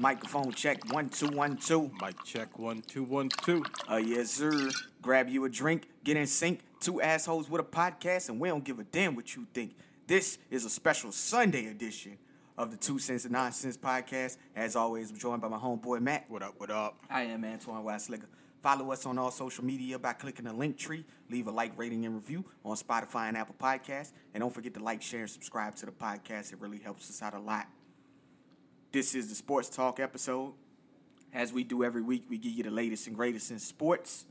Microphone check one two one two. Mic check one two one two. Uh yes sir. Grab you a drink, get in sync. Two assholes with a podcast, and we don't give a damn what you think. This is a special Sunday edition of the Two Cents and Nonsense podcast. As always, I'm joined by my homeboy Matt. What up? What up? I am Antoine Weislicker. Follow us on all social media by clicking the link tree. Leave a like, rating, and review on Spotify and Apple Podcasts. And don't forget to like, share, and subscribe to the podcast. It really helps us out a lot. This is the Sports Talk episode. As we do every week, we give you the latest and greatest in sports.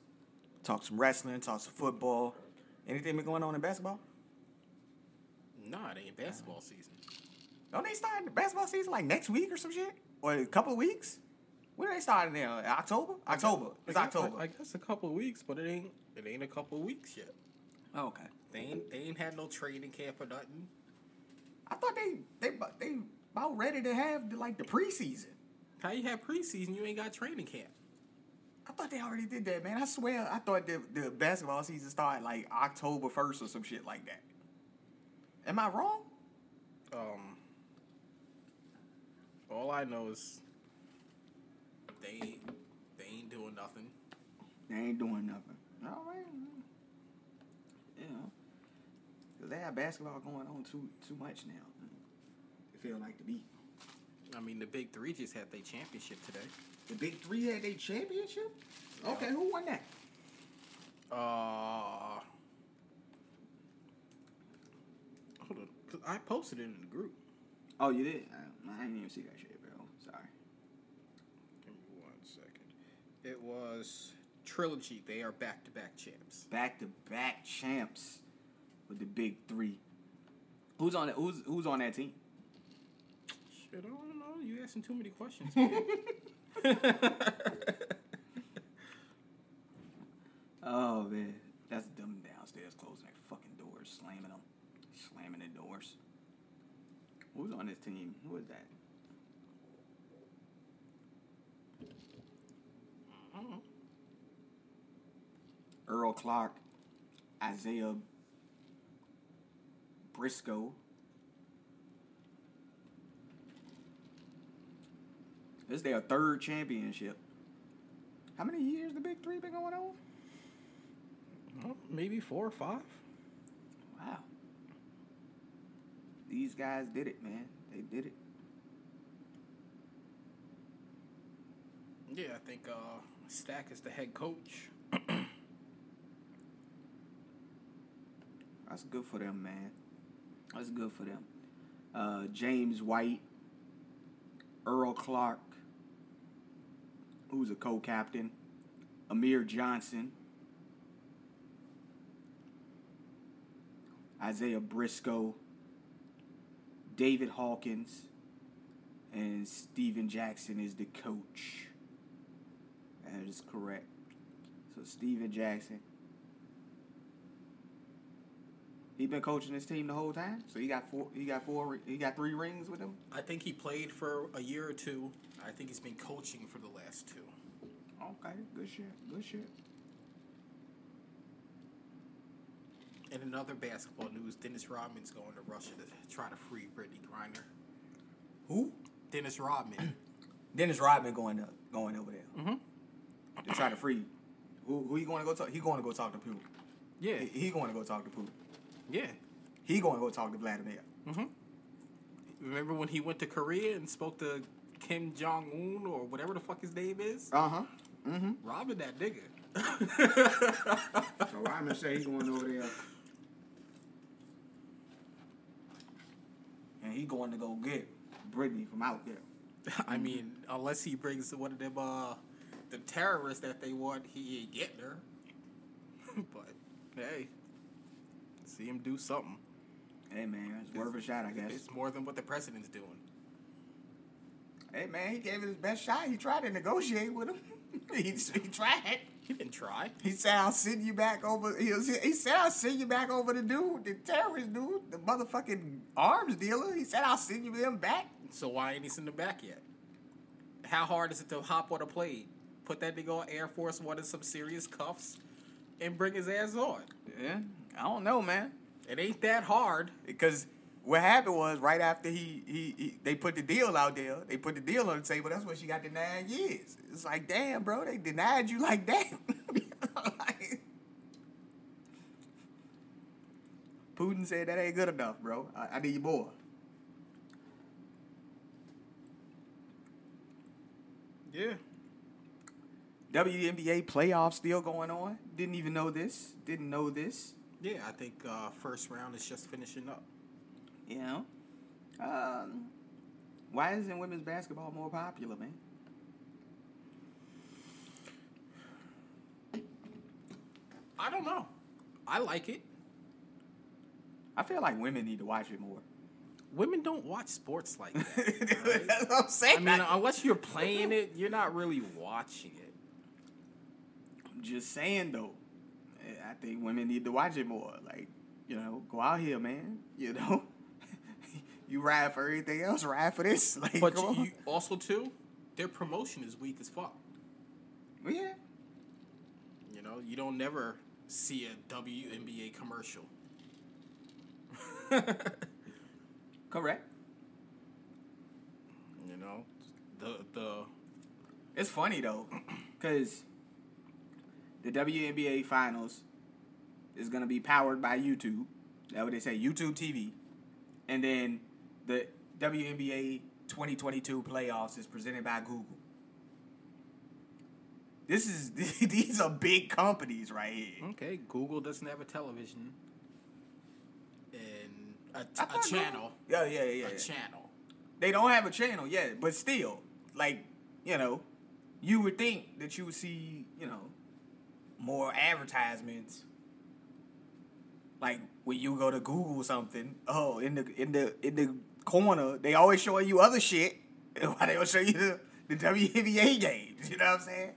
Talk some wrestling, talk some football. Anything been going on in basketball? Nah, it ain't basketball season. Don't they start the basketball season like next week or some shit? Or a couple of weeks? When are they starting there? October? October. It's I guess- October. I, I guess a couple of weeks, but it ain't. It ain't a couple of weeks yet. oh, okay. They ain't. They ain't had no training camp or nothing. I thought they they they about ready to have the, like the preseason. How you have preseason? You ain't got training camp. I thought they already did that, man. I swear, I thought the the basketball season started like October first or some shit like that. Am I wrong? Um. All I know is they ain't. They ain't doing nothing. They ain't doing nothing. All right. You know, cause they have basketball going on too too much now. Feel like to be. I mean, the big three just had their championship today. The Big Three had their championship. Okay, who won that? Uh. Hold on, 'cause I posted it in the group. Oh, you did. I, I didn't even see that shit, bro. Sorry. Give me one second. It was Trilogy. They are back to back champs. back to back champs with the big three. Who's on that? Who's who's on that team? Shit, I don't know. You asking too many questions. Oh man, that's them downstairs closing their fucking doors, slamming them, slamming the doors. Who's on this team? Who is that? Earl Clark, Isaiah Briscoe. This is their third championship. How many years the Big Three been going on? Well, maybe four or five. Wow. These guys did it, man. They did it. Yeah, I think uh, Stack is the head coach. That's good for them, man. That's good for them. Uh, James White, Earl Clark, who's a co-captain, Amir Johnson, Isaiah Briscoe, David Hawkins, and Stephen Jackson is the coach. That is correct. So Stephen Jackson. He been coaching his team the whole time. So he got four. He got four. He got three rings with him. I think he played for a year or two. I think he's been coaching for the last two. Okay, good shit. Good shit. And in other basketball news, Dennis Rodman's going to Russia to try to free Brittney Griner. Who? Dennis Rodman. Dennis Rodman going to going over there. Mm-hmm. To try to free. Who? Who he going to go talk? He going to go talk to Putin. yeah, He, he going to go talk to Putin. Yeah. He going to go talk to Vladimir. Remember when he went to Korea and spoke to Kim Jong Un or whatever the fuck his name is? Uh huh. Robin that nigga. So Rodman say he's going over there. And he going to go get Brittney from out there. I mean, unless he brings one of them, uh, the terrorists that they want, he ain't getting her. but hey, see him do something. Hey man, it's worth a shot, I guess. It's more than what the president's doing. Hey man, he gave it his best shot. He tried to negotiate with him. he, he tried. He didn't try. He said, "I'll send you back over." He, was, he said, "I'll send you back over the dude, the terrorist dude, the motherfucking arms dealer." He said, "I'll send you them back." So why ain't he sent him back yet? How hard is it to hop on a plane, put that nigga on Air Force One in some serious cuffs, and bring his ass on? Yeah, I don't know, man. It ain't that hard. Because what happened was right after he, he he they put the deal out there, they put the deal on the table. That's when she got the nine years. It's like, damn, bro, they denied you like that. Like, Putin said that ain't good enough, bro. I, I need more. Yeah. WNBA playoffs still going on. Didn't even know this. Didn't know this. Yeah, I think uh, first round is just finishing up. You know, um, why isn't women's basketball more popular, man? I don't know. I like it. I feel like women need to watch it more. Women don't watch sports like that. alright? That's what I'm saying. I mean, unless you're playing it, you're not really watching it. I'm just saying though. I think women need to watch it more. Like, you know, go out here, man. You know, you ride for everything else, ride for this. Like, But you, you also too, their promotion is weak as fuck. yeah, You know, you don't never see a WNBA commercial. correct. You know, the the It's funny though, because the WNBA finals is gonna be powered by YouTube. That's what they say, YouTube TV, and then the WNBA 2022 playoffs is presented by Google. This is these are big companies right here. okay. Google doesn't have a television and a, I a Google- channel. Yeah, yeah, yeah. A yeah. channel. They don't have a channel yet, but still, like, you know, you would think that you would see, you know, more advertisements. Like when you go to Google something, oh, in the in the in the corner, they always showing you other shit. Why they don't show you the, the WNBA games? You know what I'm saying?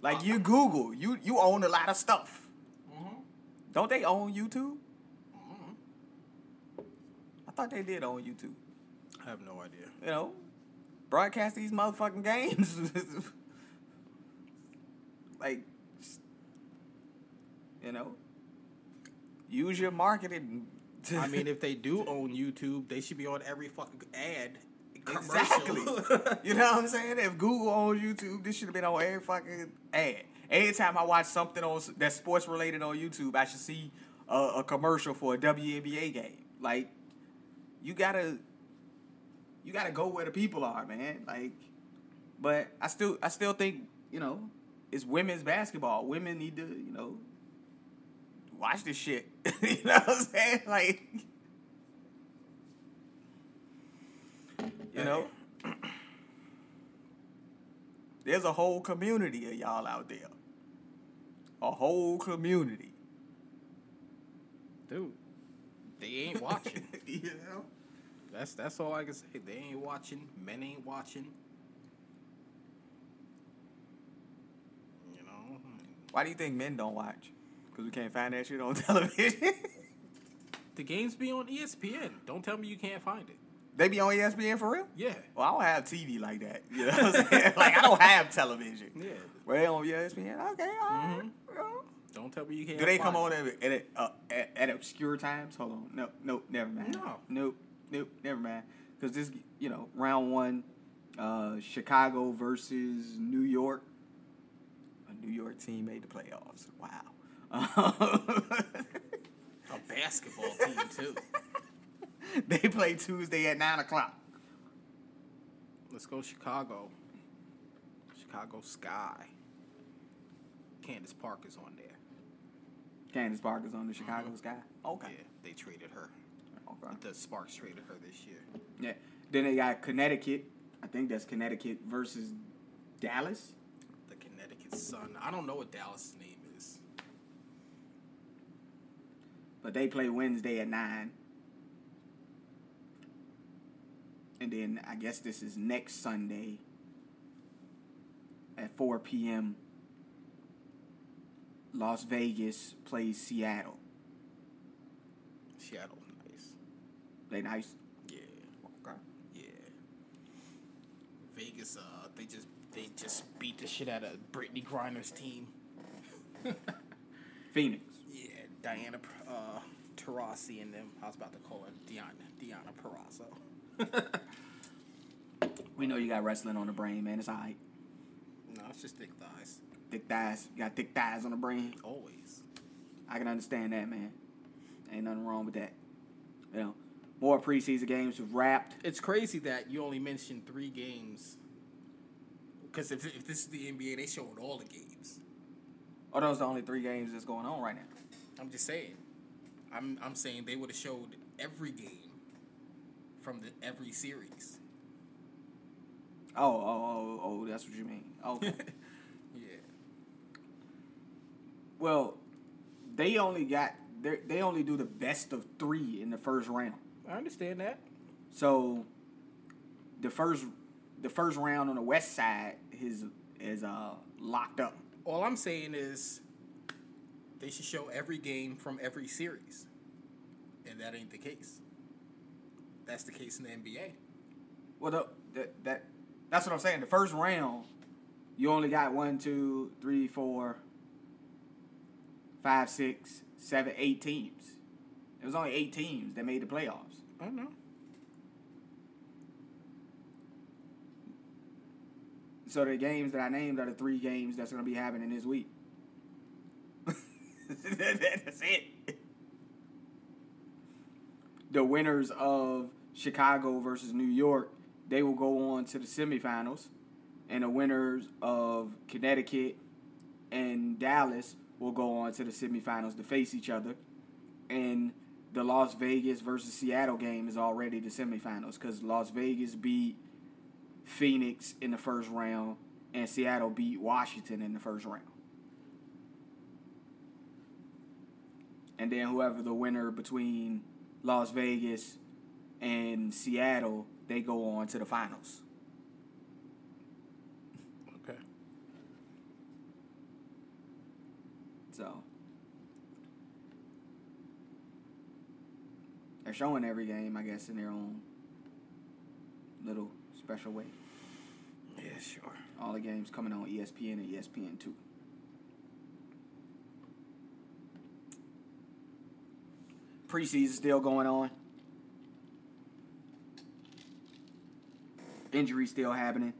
Like you Google, you you own a lot of stuff. Mm-hmm. Don't they own YouTube? I thought they did own YouTube I have no idea. you know, broadcast these motherfucking games. like, you know, use your marketing. To, I mean, if they do own YouTube, they should be on every fucking ad. commercial. exactly. you know what I'm saying? If Google owns YouTube, this should have been on every fucking ad. Anytime I watch something on that's sports related on YouTube, I should see a, a commercial for a WNBA game. Like, you gotta, you gotta go where the people are, man. Like, but I still, I still think, you know, it's women's basketball. Women need to, you know, watch this shit. you know what I'm saying? Like, you know, there's a whole community of y'all out there. A whole community. Dude, they ain't watching. you know? that's that's all I can say. They ain't watching. Men ain't watching. You know, Why do you think men don't watch? Because we can't find that shit on television. the games be on ESPN. Don't tell me you can't find it. they be on ESPN for real? Yeah, Well, I don't have TV like that. You know what I'm saying? like, I don't have television. yeah. Well, they on ESPN? Okay, all right. Mhm. Well, Don't tell me you can't. Do they come on at at, uh, at at obscure times? Hold on. No, nope, never mind. No. Nope, nope, never mind. Because this, you know, round one, uh, Chicago versus New York. A New York team made the playoffs. Wow. a basketball team too? they play Tuesday at nine o'clock. Let's go Chicago. Chicago Sky. Candace Parker's on there. Candace Parker's on the Chicago mm-hmm. Sky. Okay. Yeah, they traded her. Okay. The Sparks traded her this year. Yeah. Then they got Connecticut. I think that's Connecticut versus Dallas. The Connecticut Sun. I don't know what Dallas' name is. But they play Wednesday at nine. And then I guess this is next Sunday at 4 p.m. Las Vegas plays Seattle. Seattle, nice. They nice. Yeah, Okay. yeah. Vegas, uh, they just they just beat the shit out of Brittney Griner's team. Phoenix. Diana, uh, Taurasi and them. I was about to call her Diana Diana Parasso. We know you got wrestling on the brain, man. It's all right. no, it's just thick thighs. Thick thighs. You got thick thighs on the brain. Always. I can understand that, man. Ain't nothing wrong with that. You know, more preseason games wrapped. It's crazy that you only mentioned three games. Because if, if this is the NBA, they showed all the games. Are those the only three games that's going on right now? I'm just saying. I'm I'm saying they would have showed every game from the every series. Oh, oh, oh, oh, that's what you mean. Okay. Yeah. well, they only got they they only do the best of three in the first round. I understand that. So the first the first round on the west side is is uh locked up. All I'm saying is they should show every game from every series. And that ain't the case. That's the case in the NBA. Well, the, that that that's what I'm saying. The first round, you only got one, two, three, four, five, six, seven, eight teams. It was only eight teams that made the playoffs. I don't know. So the games that I named are the three games that's going to be happening this week. That's it. The winners of Chicago versus New York, they will go on to the semifinals, and the winners of Connecticut and Dallas will go on to the semifinals to face each other, and the Las Vegas versus Seattle game is already the semifinals because Las Vegas beat Phoenix in the first round, and Seattle beat Washington in the first round. And then whoever the winner between Las Vegas and Seattle, they go on to the finals. Okay. So they're showing every game, I guess, in their own little special way. Yeah, sure. All the games coming on ESPN and ESPN two. Preseason still going on. Injuries still happening.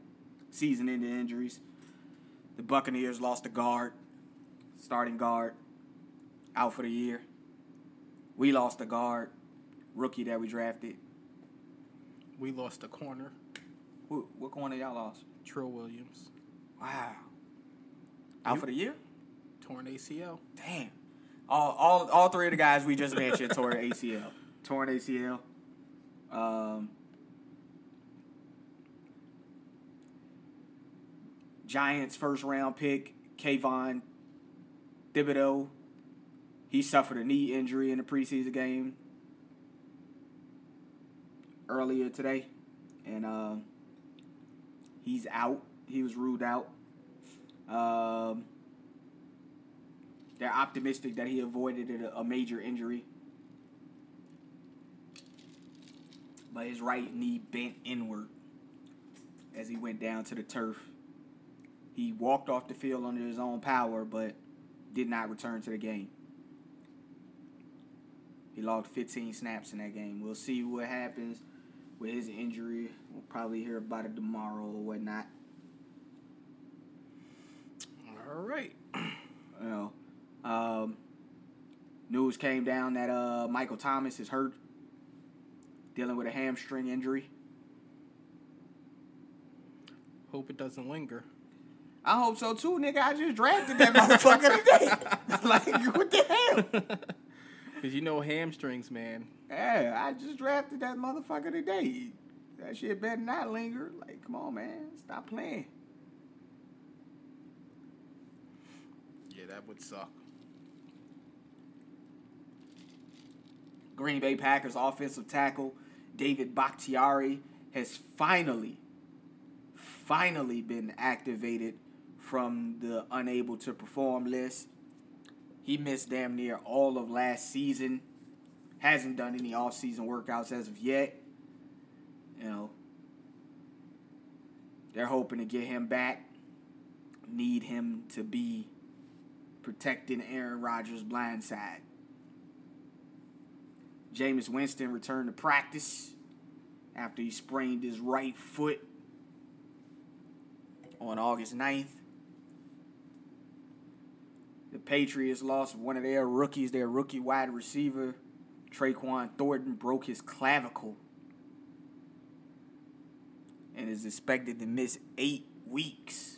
Season ending injuries. The Buccaneers lost a guard, starting guard, out for the year. We lost a guard, rookie that we drafted. We lost a corner. What, what corner y'all lost? Trill Williams. Wow. Out for the year? Torn ACL. Damn. All, all, all three of the guys we just mentioned tore ACL. Torn ACL. Um, Giants first round pick, Kayvon Thibodeaux. He suffered a knee injury in the preseason game earlier today. And uh, he's out. He was ruled out. Um, they're optimistic that he avoided a, a major injury. But his right knee bent inward as he went down to the turf. He walked off the field under his own power, but did not return to the game. He logged 15 snaps in that game. We'll see what happens with his injury. We'll probably hear about it tomorrow or whatnot. All right. Know, um, news came down that uh, Michael Thomas is hurt, dealing with a hamstring injury. Hope it doesn't linger. I hope so too, nigga. I just drafted that motherfucker today. like, what the hell? Because you know hamstrings, man. Yeah, I just drafted that motherfucker today. That shit better not linger. Like, come on, man. Stop playing. Yeah, that would suck. Green Bay Packers offensive tackle David Bakhtiari has finally, finally been activated from the unable to perform list. He missed damn near all of last season. Hasn't done any offseason workouts as of yet. You know, they're hoping to get him back. Need him to be protecting Aaron Rodgers' blind side. Jameis Winston returned to practice after he sprained his right foot on August 9th. The Patriots lost one of their rookies, their rookie wide receiver, Traquan Thornton, broke his clavicle and is expected to miss eight weeks.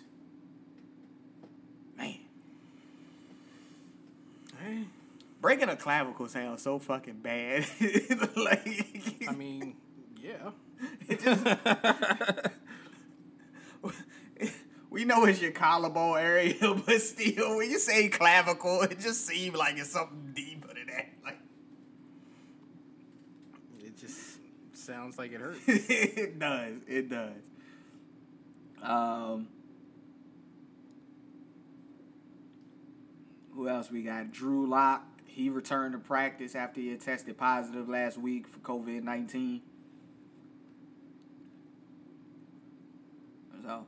Man. Hey, Breaking a clavicle sounds so fucking bad. like, I mean, yeah. it just. we know it's your collarbone area, but still, when you say clavicle, it just seems like it's something deeper than that. Like, It just sounds like it hurts. it does. It does. Um, who else we got? Drew Lock. He returned to practice after he had tested positive last week for COVID nineteen. So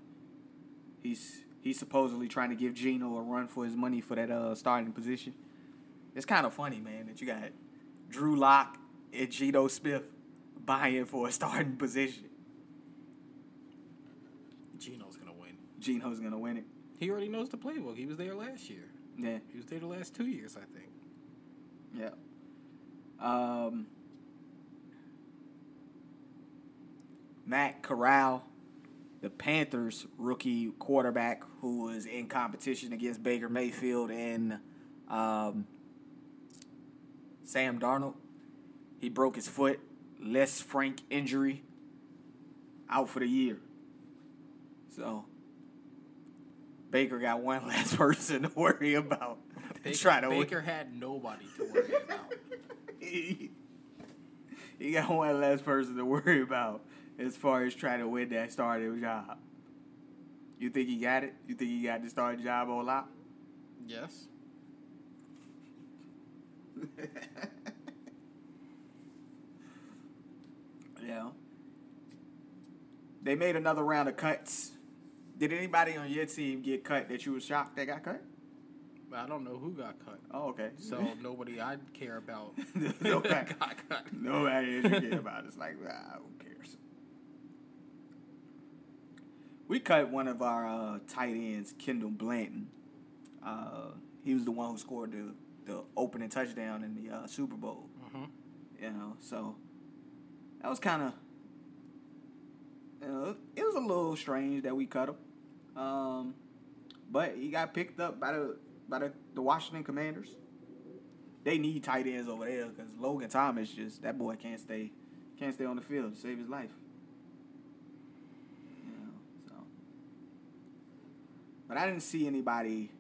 he's he's supposedly trying to give Geno a run for his money for that uh, starting position. It's kind of funny, man, that you got Drew Lock and Geno Smith buying for a starting position. Geno's gonna win. Geno's gonna win it. He already knows the playbook. He was there last year. Yeah, He was there the last two years, I think. Yeah. Um, Matt Corral, the Panthers rookie quarterback who was in competition against Baker Mayfield and um, Sam Darnold. He broke his foot, Lisfranc injury, out for the year. So Baker got one last person to worry about. Baker, Try to win. Baker had nobody to worry about. he, he got one less person to worry about as far as trying to win that starting job. You think he got it? You think he got the starting job on lock? yes. Yeah. They made another round of cuts. Did anybody on your team get cut that you were shocked they got cut? But I don't know who got cut. Oh, okay. So nobody I care about Okay. got cut. Nobody that you care about. It's like, ah, who cares? We cut one of our uh, tight ends, Kendall Blanton. Uh, he was the one who scored the, the opening touchdown in the uh, Super Bowl. hmm You know, so that was kind of, you know, it was a little strange that we cut him. Um, but he got picked up by the by the, the Washington Commanders. They need tight ends over there because Logan Thomas just that boy can't stay can't stay on the field to save his life. So. But I didn't see anybody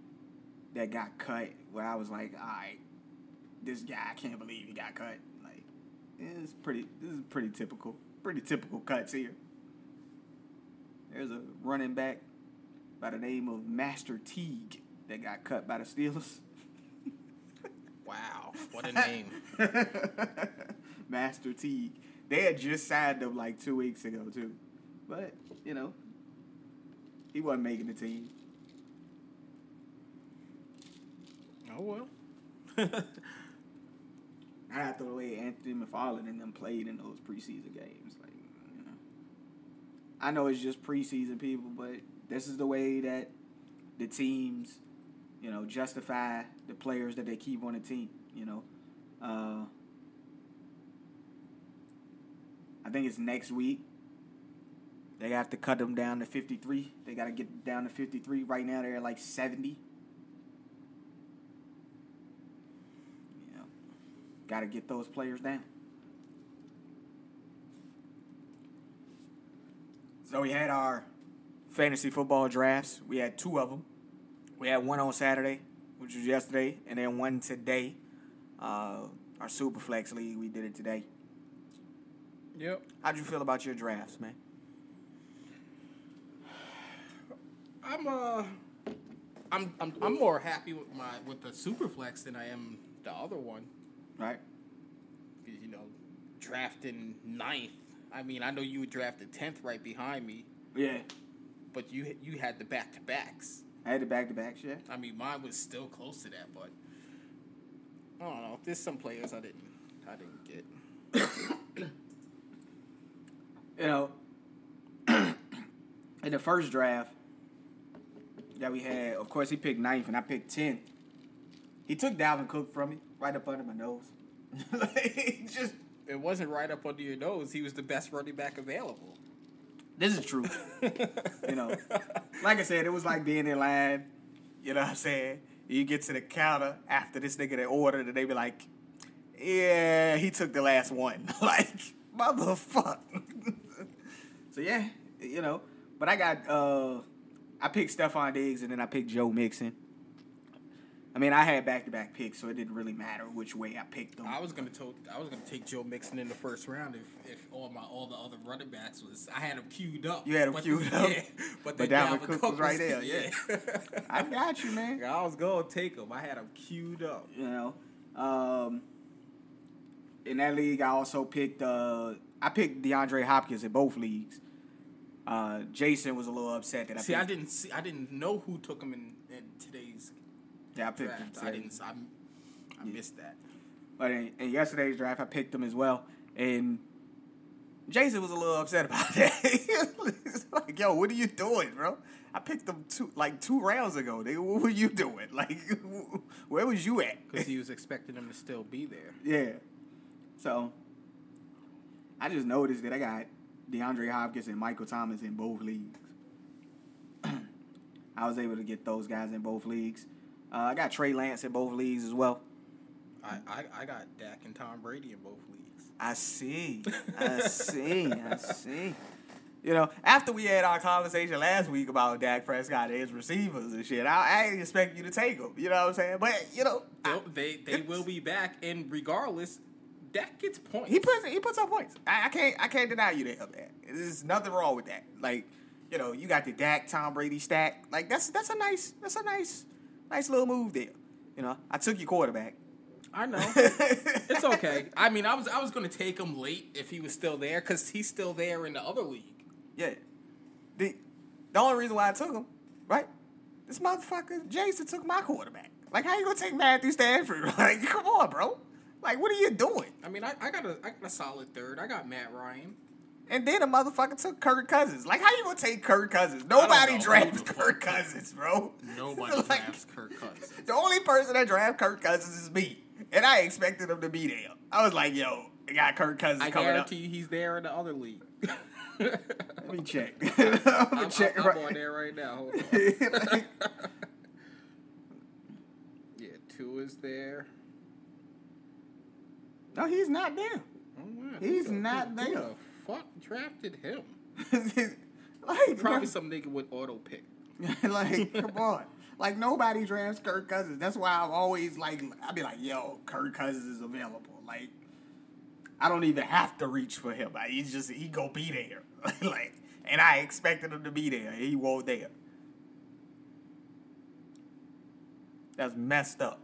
that got cut where I was like, all right, this guy, I can't believe he got cut. Like, it's pretty. This is pretty typical. Pretty typical cuts here. There's a running back by the name of Master Teague that got cut by the Steelers. Wow, what a name. Master Teague. They had just signed him like two weeks ago too, but you know, he wasn't making the team. oh well. Not after the way Anthony McFarland and them played in those preseason games. Like, you know. I know it's just preseason people, but this is the way that the teams, you know, justify the players that they keep on the team. You know, uh, I think it's next week. They have to cut them down to fifty three. They got to get down to fifty three. Right now they're at like seventy. You know, got to get those players down. So we had our fantasy football drafts. We had two of them. We had one on Saturday, which was yesterday, and then one today. Uh, our Superflex League, we did it today. Yep. How'd you feel about your drafts, man? I'm uh I'm I'm I'm more happy with my with the Superflex than I am the other one. Right? You know, drafting ninth. I mean, I know you drafted tenth right behind me, Yeah. but you you had the back to backs. I had the back to back shit. I mean, mine was still close to that, but I don't know. There's some players I didn't I didn't get. you know, in the first draft that we had, of course, he picked ninth, and I picked tenth. He took Dalvin Cook from me right up under my nose. like, just It wasn't right up under your nose. He was the best running back available. This is true. you know, like I said, it was like being in line. You know what I'm saying? You get to the counter after this nigga that ordered, and they be like, "Yeah, he took the last one." like, motherfucker. so yeah, you know. But I got, uh I picked Stefon Diggs, and then I picked Joe Mixon. I mean, I had back to back picks, so it didn't really matter which way I picked them. I was gonna to- I was gonna take Joe Mixon in the first round if, if all my all the other running backs was I had them queued up. You had But- queued up? Yeah, but, But Dalvin Cook Cook was right there, Yeah, I got you, man. I was gonna take him. I had them queued up. you know. Um, in that league, I also picked. Uh, I picked DeAndre Hopkins in both leagues. Uh, Jason was a little upset that I See, picked. I didn't see. I didn't know who took him in, in today's Yeah, I picked him. draft. I didn't. I, I missed that. But in, in yesterday's draft, I picked him as well, and Jason was a little upset about that. Like, "Yo, what are you doing, bro? I picked him two like two rounds ago. Nigga, what were you doing? Like, where was you at?" Because he was expecting him to still be there. Yeah. So I just noticed that I got DeAndre Hopkins and Michael Thomas in both leagues. I was able to get those guys in both leagues. Uh, I got Trey Lance in both leagues as well. I, I, I got Dak and Tom Brady in both leagues. I see. I see. I see. You know, after we had our conversation last week about Dak Prescott and his receivers and shit, I, I didn't expect you to take them. You know what I'm saying? But you know, I- they they will be back, and regardless, Dak gets points. He puts he puts up points. I, I can't I can't deny you that, man. There's nothing wrong with that. Like, you know, you got the Dak Tom Brady stack. Like that's that's a nice that's a nice nice little move there. You know, I took your quarterback. I know. it's okay. I mean, I was I was gonna take him late if he was still there because he's still there in the other league. Yeah. The the only reason why I took him, right? This motherfucker Jason took my quarterback. Like, how you gonna take Matthew Stafford? Like, come on, bro. Like, what are you doing? I mean, I, I got a I got a solid third. I got Matt Ryan. And then a motherfucker took Kirk Cousins. Like, how you gonna take Kirk Cousins? Nobody drafts Kirk Cousins, bro. Nobody Like, drafts Kirk Cousins. The only person that draft Kirk Cousins is me, and I expected him to be there. I was like, "Yo, I got Kirk Cousins I coming up." guarantee you, he's there in the other league. Let me check. I'm I'm, check I'm, right. On there right now. Hold on. yeah, two is there. no, he's not there. Oh, wow. He's Who not there. Fuck drafted him? like, Probably some nigga with auto pick. like, come on. Like nobody drafts Kirk Cousins. That's why I'm always like, I'd be like, "Yo, Kirk Cousins is available." Like, I don't even have to reach for him. Like, he's just he go be there. like, and I expected him to be there. He won't there. That's messed up.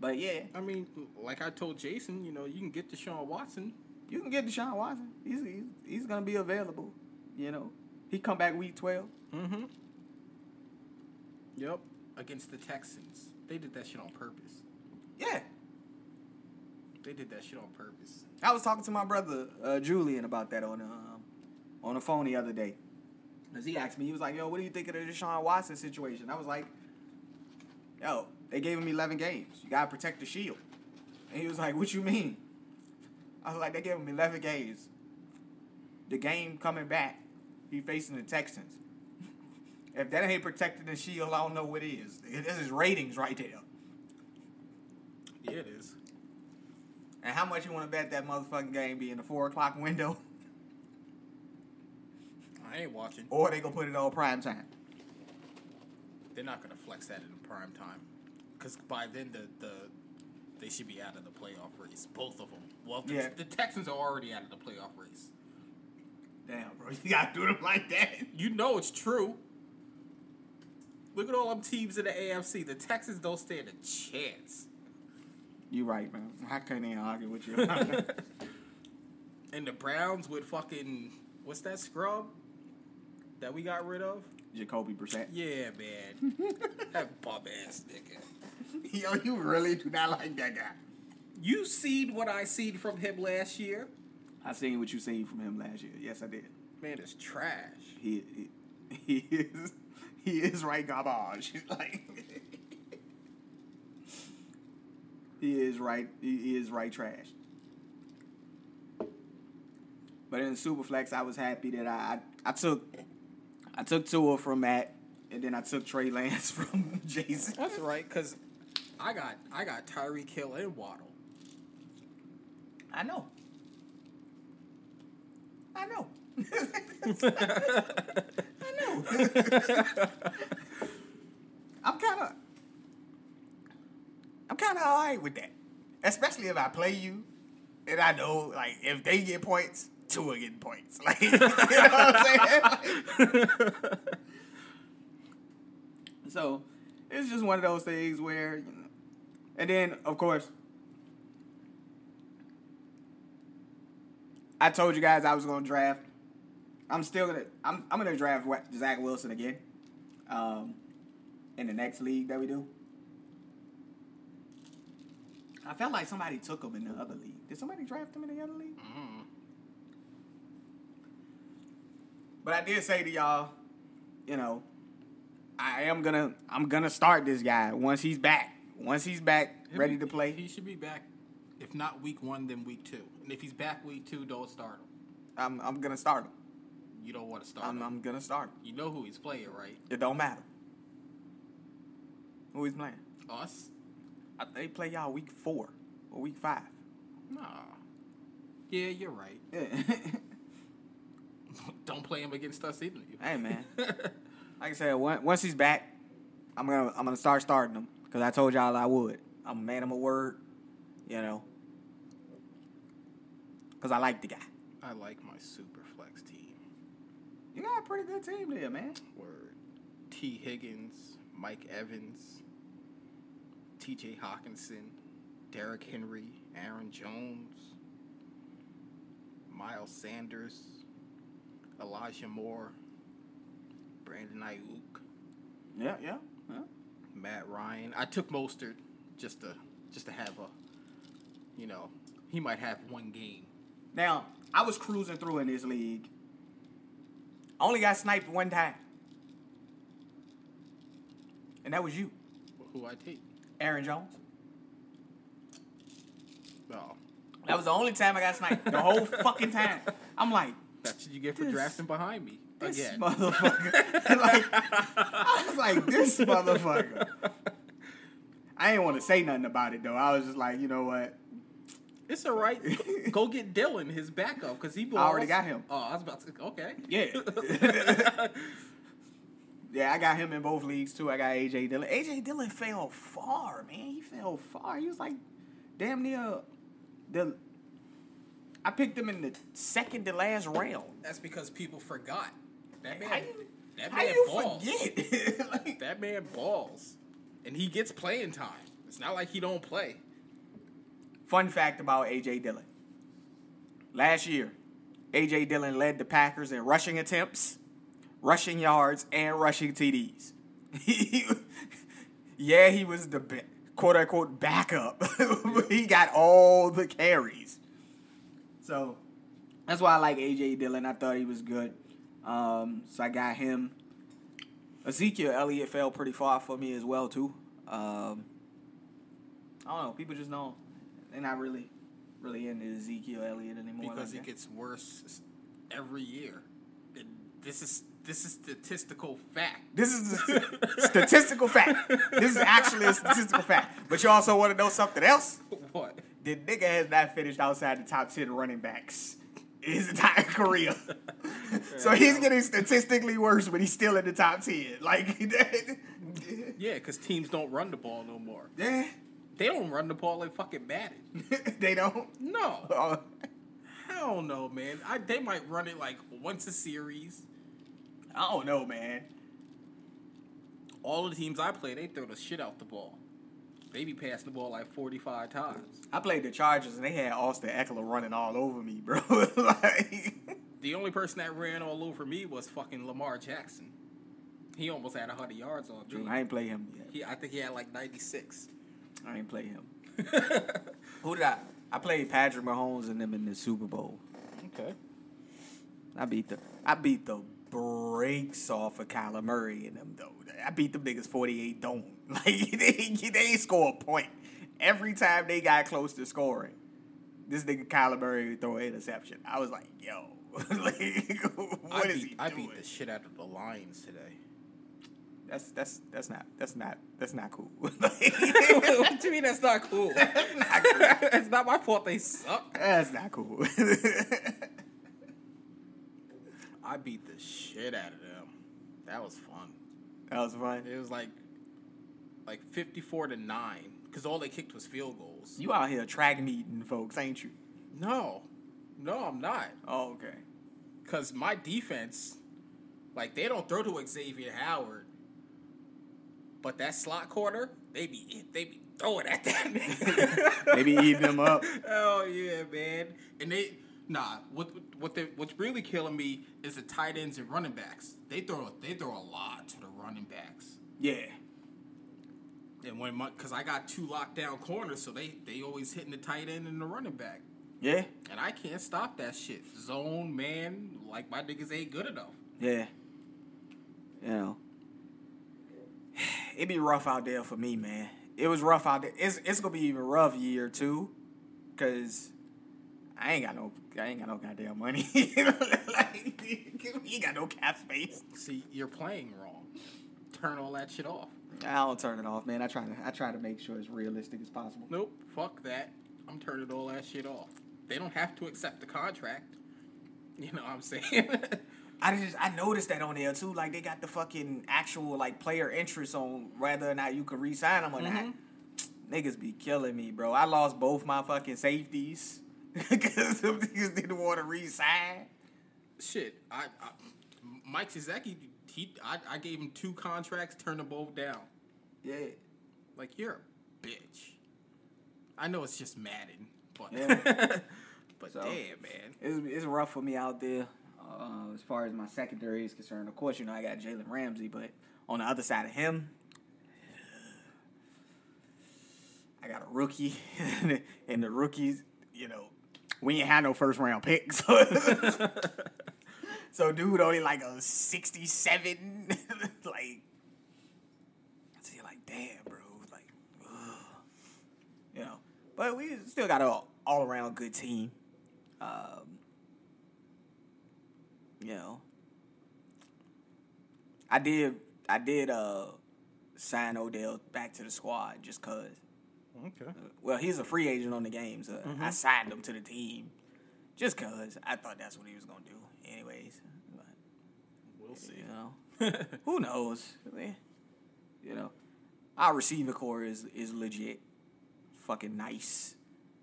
But yeah, I mean, like I told Jason, you know, you can get Deshaun Watson. You can get Deshaun Watson. He's he's, he's gonna be available. You know, he come back week twelve. Mm-hmm. Yep. Against the Texans. They did that shit on purpose. Yeah, They did that shit on purpose. I was talking to my brother uh, Julian about that on um, on the phone the other day. Cause he asked me, he was like, "Yo, what do you think of the Deshaun Watson situation?" I was like, "Yo, they gave him 11 games. You gotta protect the shield." And he was like, "What you mean?" I was like, "They gave him 11 games. The game coming back, he facing the Texans. if that ain't protecting the shield, I don't know what is. This is ratings right there. Yeah, it is. And how much you want to bet that motherfucking game be in the four o'clock window?" I ain't watching. Or they gonna put it on prime time. They're not gonna flex that in prime time, because by then the the they should be out of the playoff race. Both of them. Well, the, Yeah. the Texans are already out of the playoff race. Damn, bro, you gotta do them like that. You know it's true. Look at all them teams in the AFC. The Texans don't stand a chance. You're right, man. I can't even argue with you. And the Browns with fucking what's that scrub that we got rid of? Jacoby Brissett. Yeah, man. that bum ass nigga. Yo, you really do not like that guy. You seen what I seen from him last year? I seen what you seen from him last year. Yes, I did. Man, it's trash. He he, he is he is right garbage. like he is right. He, is right trash. But in Superflex, I was happy that I I, I took I took Tua from Matt, and then I took Trey Lance from Jason. That's right, cause I got I got Tyreek Hill and Waddle. I know. I know. I know. I'm kind of, I'm kind of all right with that, especially if I play you, and I know like if they get points, two are getting points. Like you know what I'm saying? Like- so it's just one of those things where, you know, and then of course. I told you guys I was gonna draft. I'm still gonna. I'm. I'm gonna draft Zach Wilson again. Um, in the next league that we do. I felt like somebody took him in the other league. Did somebody draft him in the other league? But I did say to y'all, you know, I am gonna. I'm gonna start this guy once he's back. Once he's back, ready to play. He should be back. If not week one, then week two. And if he's back week two, don't start him. I'm. I'm gonna start him. You don't want to start I'm. him. I'm gonna start him. You know who he's playing, right? It don't matter. Who he's playing? Us? I, they play y'all week four or week five. Nah. Yeah, you're right. Yeah. don't play him against us either. hey man, like I said, once he's back, I'm gonna I'm gonna start starting him because I told y'all I would. I'm a man of my word, you know, because I like the guy. I like my super flex team. You got a pretty good team there, man. Word. Tee Higgins, Mike Evans, T.J. Hockenson, Derrick Henry, Aaron Jones, Miles Sanders, Elijah Moore, Brandon Aiyuk, Yeah, yeah. yeah. Matt Ryan. I took Mostert just to just to have a, you know, he might have one game. Now I was cruising through in this league. I only got sniped one time, and that was you, Who I take? Aaron Jones. Oh, That was the only time I got sniped. The whole fucking time. I'm like, that's what you get for This- drafting behind me this again. motherfucker. like, I was like, this motherfucker. I didn't want to say nothing about it though. I was just like, you know what? It's all right. Go- get Dillon, his backup, because he. Balls. I already got him. Oh, I was about to. Okay. Yeah. Yeah, I got him in both leagues too. I got AJ Dillon. AJ Dillon fell far, man. He fell far. He was like damn near the. I picked him in the second to last round. That's because people forgot. That man. How you, that man you balls. forget? like, That man balls, and he gets playing time. It's not like he don't play. Fun fact about AJ Dillon. Last year, AJ Dillon led the Packers in rushing attempts, rushing yards, and rushing TDs. yeah, he was the quote unquote backup. he got all the carries. So that's why I like AJ Dillon. I thought he was good. Um, so I got him. Ezekiel Elliott fell pretty far for me as well too. Um, I don't know. People just know they're not really, really into Ezekiel Elliott anymore. because like he that. gets worse every year. And this is this is statistical fact. This is statistical fact. This is actually a statistical fact. But you also want to know something else? what? The nigga has not finished outside the top ten running backs his entire career. so he's getting statistically worse, but he's still in the top ten. Like, Yeah, because teams don't run the ball no more. yeah, They don't run the ball like fucking Madden. they don't. No, Uh, hell no, man. I, they might run it like once a series. I don't know, man. All the teams I play, they throw the shit out the ball. They be passing the ball like forty five times. I played the Chargers and they had Austin Ekeler running all over me, bro. like, The only person that ran all over me was fucking Lamar Jackson. He almost had hundred yards on me. I ain't play him yet. He, I think he had like ninety six. I ain't play him. Who did I? I played Patrick Mahomes and them in the Super Bowl. Okay. I beat the I beat the brakes off of Kyler Murray and them though. I beat them niggas forty eight don't like they they ain't score a point every time they got close to scoring. This nigga Kyler Murray throw an interception. I was like, yo, like what I is beat, he I beat the shit out of the Lions today. That's that's that's not that's not that's not cool. what do you mean that's not cool? not cool. it's not my fault they suck. That's not cool. I beat the shit out of them. That was fun. that was fun. It was like like fifty four to nine because all they kicked was field goals. You out here track meeting folks, ain't you? No, no, I'm not. Oh, okay. Because my defense, like they don't throw to Xavier Howard, but that slot corner, they be they be throwing at that. They be eating them up. Oh yeah, man. And they nah. What what they what's really killing me is the tight ends and running backs. They throw they throw a lot to the running backs. Yeah. And when my because I got two lockdown corners, so they they always hitting the tight end and the running back. Yeah. And I can't stop that shit. Zone man, like my niggas ain't good enough. Yeah. You know. It be rough out there for me, man. It was rough out there. It's it's gonna be even rough year two, cause I ain't got no I ain't got no goddamn money. like, ain't got no cap space. See, you're playing wrong. Turn all that shit off. I don't turn it off, man. I try to I try to make sure it's realistic as possible. Nope, fuck that. I'm turning all that shit off. They don't have to accept the contract. You know what I'm saying? I just I noticed that on there too. Like they got the fucking actual like player interest on whether or not you could re-sign them or not. Mm-hmm. Niggas be killing me, bro. I lost both my fucking safeties because them niggas didn't want to re-sign. shit, I, I Mike Gesicki, he, I, I gave him two contracts, turned them both down. Yeah, Like you're a bitch. I know it's just Madden, but Yeah. but So- damn man. it's it's rough for me out there. Uh, as far as my secondary is concerned, of course, you know I got Jalen Ramsey, but on the other side of him, I got a rookie, and the rookies, you know, we ain't had no first round pick, so so dude only like a sixty seven, like, so you're like, damn, bro, like, know, but we still got an all around good team. Um, you know, I did I did uh sign Odell back to the squad just cause. Okay. Well, he's a free agent on the games. Uh, I signed him to the team just cause I thought that's what he was gonna do. Anyways, but, We'll see. you know, who knows? Man, You know, our receiver core is is legit, fucking nice.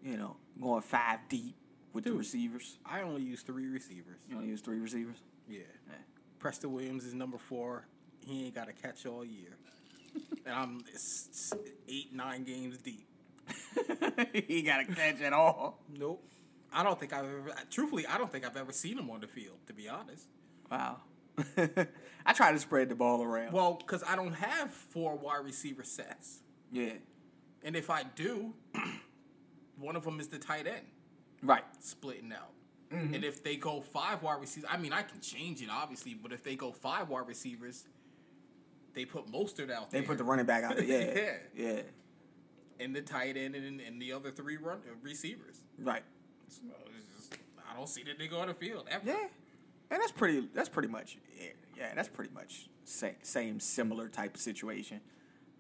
You know, going five deep with the receivers. I only use three receivers. You only use three receivers. Yeah. Yeah. Preston Williams is number four. He ain't got a catch all year. and I'm eight, nine games deep. he got to catch at all. Nope. I don't think I've ever, truthfully, I don't think I've ever seen him on the field, to be honest. Wow. I try to spread the ball around. Well, because I don't have four wide receiver sets. yeah. And if I do, one of them is the tight end Right. splitting out. Mm-hmm. And if they go five wide receivers, I mean, I can change it, obviously, but if they go five wide receivers, they put Mostert out They there. They put the running back out there. Yeah. Yeah. yeah. and the tight end and, and the other three run uh, receivers. Right. So it's just, I don't see the nigga on the field ever. Yeah. And that's pretty. That's pretty much. Yeah. yeah that's pretty much same, same similar type of situation.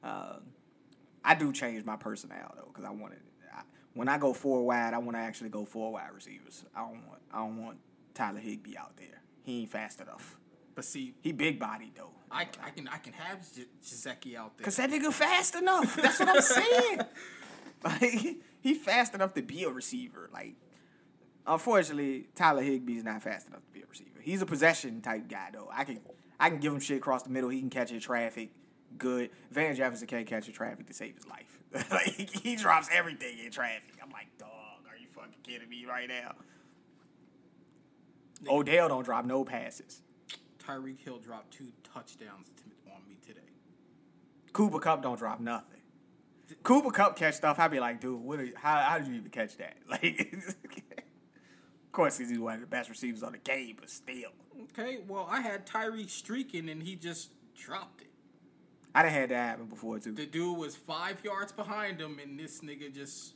Um, I do change my personnel though because I want it. I, when I go four wide, I want to actually go four wide receivers. I don't want. I don't want Tyler Higbee out there. He ain't fast enough. But see, He big bodied though. I, I can I can have J- Gesicki out there. Cause that nigga fast enough. That's what I'm saying. like he fast enough to be a receiver. Like unfortunately, Tyler Higbee's not fast enough to be a receiver. He's a possession type guy though. I can I can give him shit across the middle. He can catch in traffic. Good. Van Jefferson can't catch in traffic to save his life. like he drops everything in traffic. I'm like, dog, are you fucking kidding me right now? Odell don't drop no passes. Tyreek Hill dropped two touchdowns to, on me today. Cooper Kupp don't drop nothing. Cooper Kupp catch stuff. I'd be like, dude, what? Are, how how did you even catch that? Like, of course, he's one of the best receivers on the game, but still, Okay, well, I had Tyreek streaking and he just dropped it. I'd have had that happen before too. The dude was five yards behind him, and this nigga just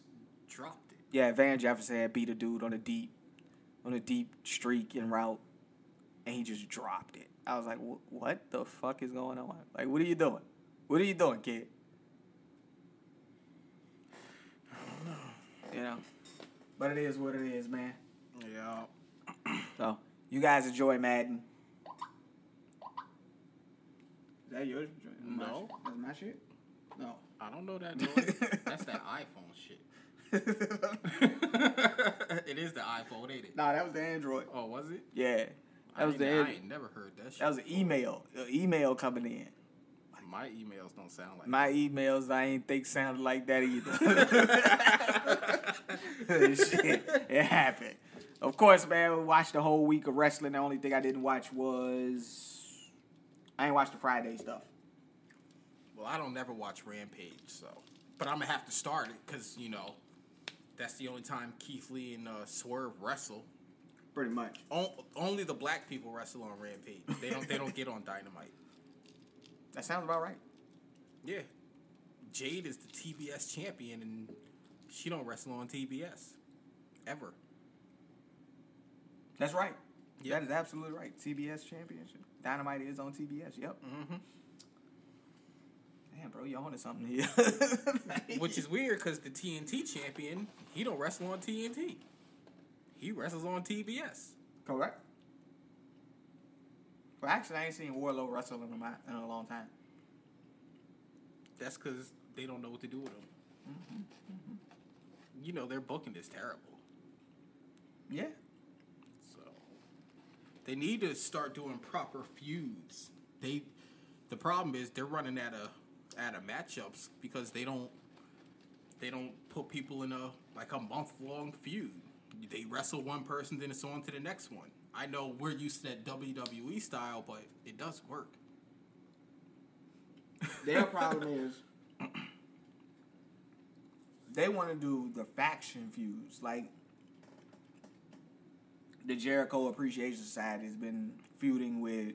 dropped it. Yeah, Van Jefferson had beat a dude on a deep, on a deep streak en route, and he just dropped it. I was like, what the fuck is going on? Like, what are you doing? What are you doing, kid? You know, but it is what it is, man. Yeah. So you guys enjoy Madden. Is that yours? My No. That's my shit. No. I don't know that noise. That's that iPhone shit. it is the iPhone, ain't it? nah, that was the Android. Oh, was it? Yeah, that I was the. ain't, I Android. ain't never heard that shit. That was an email. An email coming in. My emails don't sound like My emails, I ain't think sounded like that either. Shit, it happened. Of course, man, we watched the whole week of wrestling. The only thing I didn't watch was I ain't watched the Friday stuff. Well, I don't never watch Rampage, so. But I'm gonna have to start it because you know that's the only time Keith Lee and uh, Swerve wrestle. Pretty much. O- only the black people wrestle on Rampage. They don't. they don't get on Dynamite. That sounds about right. Yeah, Jade is the TBS champion, and she don't wrestle on TBS ever. That's right. Yep. That is absolutely right. TBS Championship. Dynamite is on TBS. Yep. Mm-hmm. Damn, bro, you on to something here. Which is weird because the TNT champion he don't wrestle on TNT. He wrestles on TBS. correct. Well, actually, I ain't seen Wardlow wrestle in a, in a long time. That's because they don't know what to do with him. Mm-hmm. You know their booking is terrible. Yeah. They need to start doing proper feuds. They the problem is they're running out of out of matchups because they don't they don't put people in a like a month long feud. They wrestle one person, then it's on to the next one. I know we're used to that WWE style, but it does work. Their problem is they want to do the faction feuds. Like the Jericho Appreciation Society has been feuding with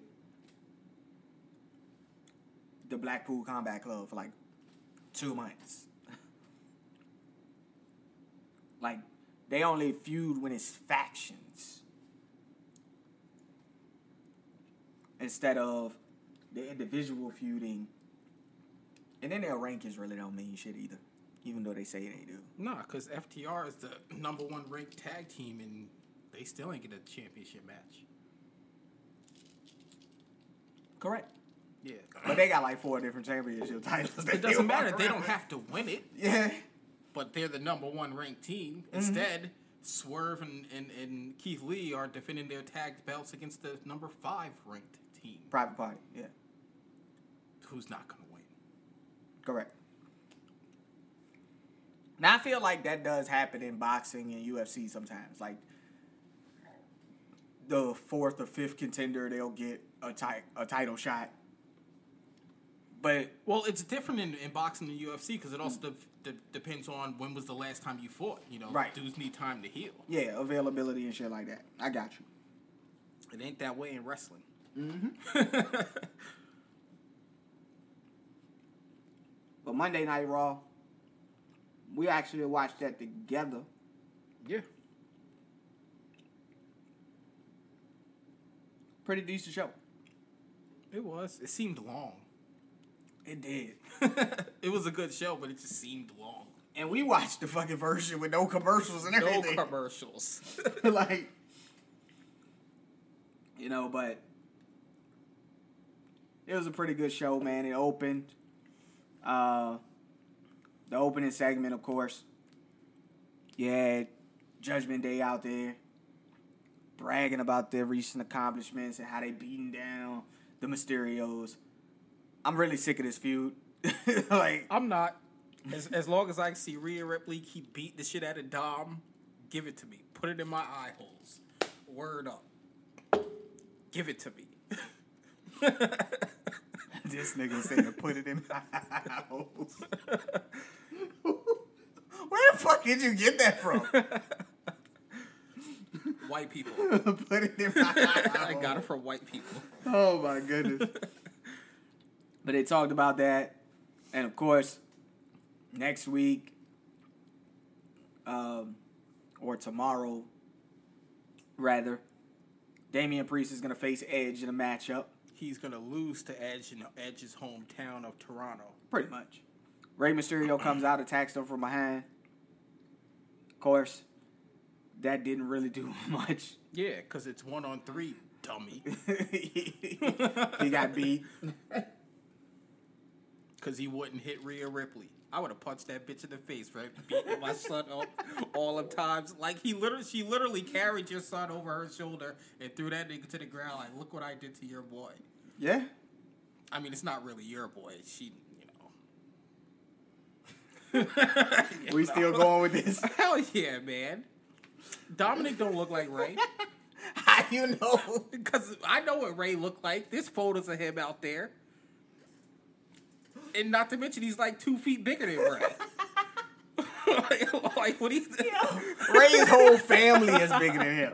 the Blackpool Combat Club for like two months. like they only feud when it's factions instead of the individual feuding. And then their rankings really don't mean shit either, even though they say they do. Nah, because FTR is the number one ranked tag team, and they still ain't get a championship match. Correct. Yeah, But they got like four different championship titles. it doesn't matter. They don't have to win it. Yeah. but they're the number one ranked team. Mm-hmm. Instead, Swerve and, and, and Keith Lee are defending their tag belts against the number five ranked team, Private party. Yeah. who's not going to win. Correct. Now I feel like that does happen in boxing and UFC sometimes. Like the fourth or fifth contender, they'll get a ti- a title shot. But Well, it's different in, in boxing and UFC because it also de- de- depends on when was the last time you fought. You know, Right. dudes need time to heal. yeah, availability and shit like that. I got you. It ain't that way in wrestling. Mm-hmm. But Monday Night Raw, we actually watched that together. Yeah. Pretty decent show. It was. It seemed long. It did. it was a good show, but it just seemed long. And we watched the fucking version with no commercials and everything. No commercials. like, you know, but it was a pretty good show, man. It opened. Uh, the opening segment, of course. You had Judgment Day out there bragging about their recent accomplishments and how they beating down the Mysterios. I'm really sick of this feud. like, I'm not. As, as long as I see Rhea Ripley keep beat the shit out of Dom, give it to me. Put it in my eye holes. Word up. Give it to me. this nigga said to put it in my eye holes. Where the fuck did you get that from? White people. Put it in my I got it from white people. Oh my goodness. but they talked about that. And of course, next week, um, or tomorrow, rather, Damian Priest is going to face Edge in a matchup. He's gonna lose to Edge in Edge's hometown of Toronto. Pretty much. Rey Mysterio comes out, attacks him from behind. Of course, that didn't really do much. Yeah, because it's one on three, dummy. he got beat. Because he wouldn't hit Rhea Ripley. I would have punched that bitch in the face for beating my son up all the times. Like he literally, she literally carried your son over her shoulder and threw that nigga to the ground. Like, look what I did to your boy. Yeah. I mean, it's not really your boy. She, you know. We still going with this? Hell yeah, man. Dominic don't look like Rey. How you know? Because I know what Rey looked like. There's photos of him out there. And not to mention, he's like two feet bigger than Rey. like, like, what he Rey's whole family is bigger than him.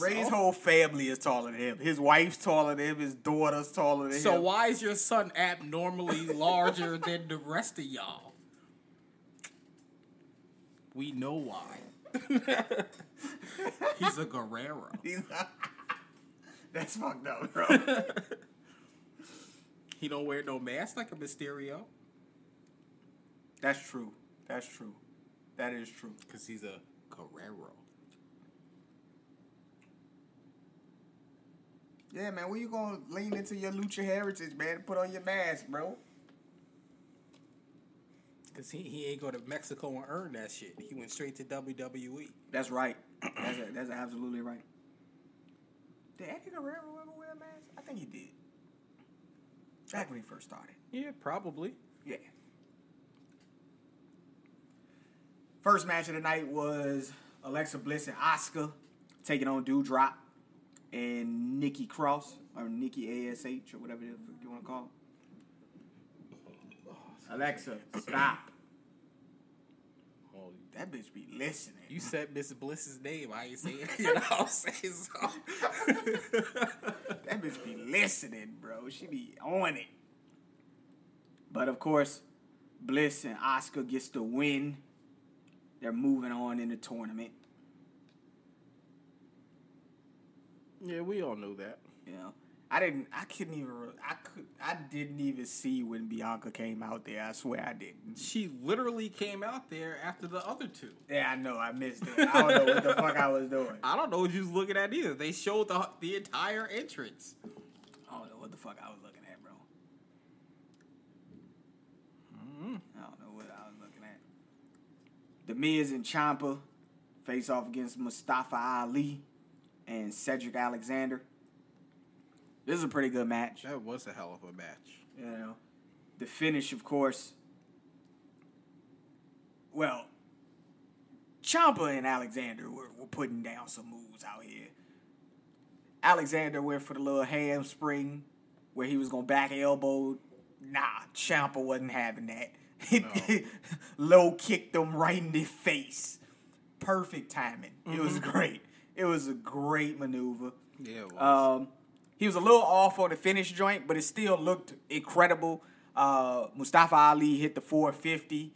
Rey's So? whole family is taller than him. His wife's taller than him. His daughter's taller than So him. So why is your son abnormally larger than the rest of y'all? We know why. He's a Guerrero. He's That's fucked up, bro. He don't wear no mask like a Mysterio That's true. That's true. That is true. because he's a Guerrero. Yeah, man. When you gonna lean into your lucha heritage, man? Put on your mask, bro. Because he, he ain't go to Mexico and earn that shit. He went straight to. WWE. That's right. That's a, that's absolutely right. Did Eddie Guerrero ever wear a mask? I think he did. Back when he first started. Yeah, probably. Yeah. First match of the night was Alexa Bliss and Asuka taking on Doudrop and Nikki Cross or Nikki Ash or whatever the fuck you want to call. It. Alexa, stop. Oh, That bitch be listening. you said Miss Bliss's name. I ain't saying you know I'm saying so. That bitch be listening, bro. She be on it. But of course, Bliss and Asuka gets the win. They're moving on in the tournament. yeah, we all know that. You know, I didn't. I couldn't even. I could. I didn't even see when Bianca came out there. I swear I didn't. She literally came out there after the other two. Yeah, I know. I missed it. I don't know what the fuck I was doing. I don't know what you was looking at either. They showed the the entire entrance. I don't know what the fuck I was looking at, bro. Mm-hmm. I don't know what I was looking at. The Miz and Ciampa face off against Mustafa Ali and Cedric Alexander. This is a pretty good match. That was a hell of a match. You know, the finish, of course. Well, Ciampa and Alexander were, were putting down some moves out here. Alexander went for the little hamstring where he was gonna back elbow. Nah, Ciampa wasn't having that. Low kicked him right in the face. Perfect timing. It was great. It was a great maneuver. Yeah, it was. Um, he was a little off on the finish joint, but it still looked incredible. Uh, Mustafa Ali hit the 450,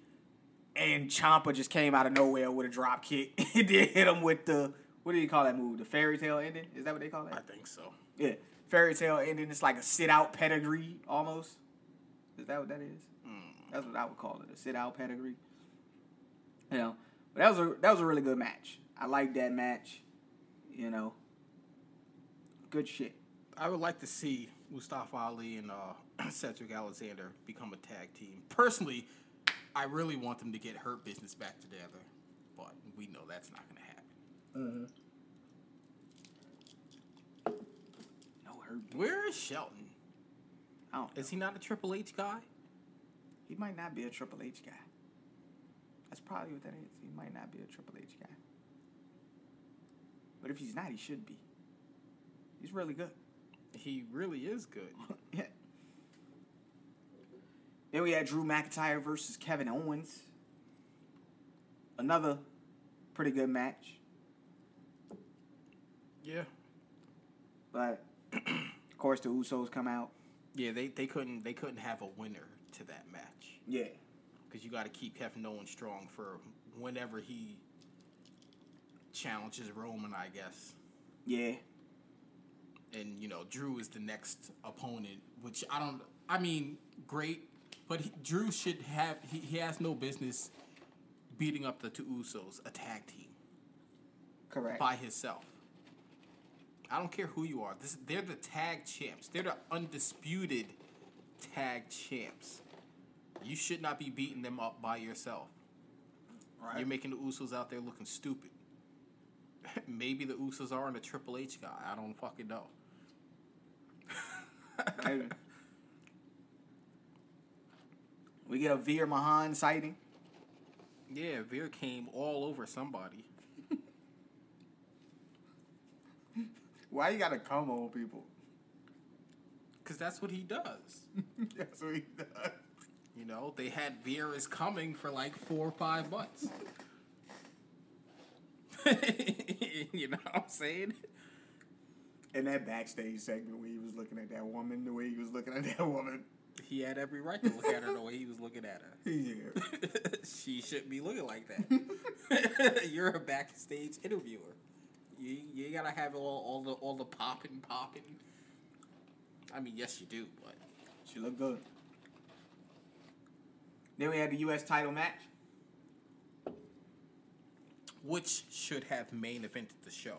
and Ciampa just came out of nowhere with a drop kick. he did hit him with the what do you call that move? The fairy tale ending? Is that what they call that? I think so. Yeah, fairy tale ending. It's like a sit out pedigree almost. Is that what that is? That's what I would call it, a sit out pedigree. You know, but that was a that was a really good match. I like that match. You know, good shit. I would like to see Mustafa Ali and uh, Cedric Alexander become a tag team. Personally, I really want them to get Hurt Business back together, but we know that's not going to happen. No hurt. Where is Shelton? I don't know. Is he not a Triple H guy? He might not be a Triple H guy. That's probably what that is. He might not be a Triple H guy. But if he's not, he should be. He's really good. He really is good. yeah. Then we had Drew McIntyre versus Kevin Owens. another pretty good match. Yeah. But of course, the Usos come out. Yeah, they, they couldn't they couldn't have a winner to that match Yeah. because you got to keep Kevin Owens strong for whenever he challenges Roman, I guess. Yeah. And you know, Drew is the next opponent, which I don't. I mean, great, but he, Drew should have. He, he has no business beating up the two Usos, a tag team, Correct. by himself. I don't care who you are. This, they're the tag champs. They're the undisputed tag champs. You should not be beating them up by yourself. Right. You're making the Usos out there looking stupid. Maybe the Usos are on a Triple H guy. I don't fucking know. Maybe. we get a Veer Mahaan sighting. Yeah, Veer came all over somebody. Why you gotta come on people? Because that's what he does. That's what he does. You know, they had Veer is coming for like four or five months. you know what I'm saying? In that backstage segment where he was looking at that woman, the way he was looking at that woman. He had every right to look at her the way he was looking at her. Yeah. she shouldn't be looking like that. You're a backstage interviewer. You you gotta have all, all the all the popping popping. I mean, yes, you do, but She looked good. Then we had the U.S. title match. which should have main evented the show.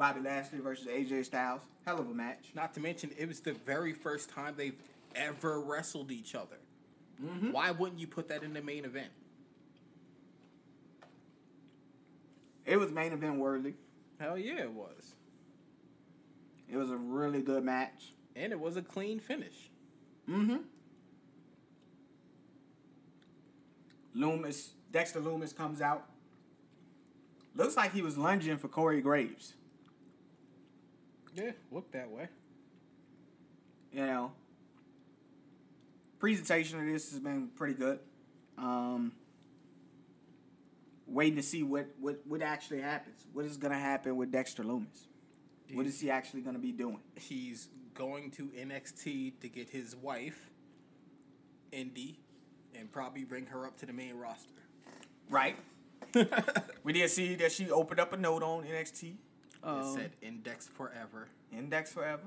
Bobby Lashley versus AJ Styles. Hell of a match. Not to mention, it was the very first time they've ever wrestled each other. Why wouldn't you put that in the main event? It was main event worthy. Hell yeah, it was. It was a really good match. And it was a clean finish. Mm-hmm. Lumis, Dexter Lumis comes out. Looks like he was lunging for Corey Graves. Yeah, looked that way. You know, presentation of this has been pretty good. Um, waiting to see what, what, what actually happens. What is going to happen with Dexter Lumis? What is he actually going to be doing? He's going to NXT to get his wife, Indi, and probably bring her up to the main roster. Right. we did see that she opened up a note on NXT. It Um, said index forever. Index forever.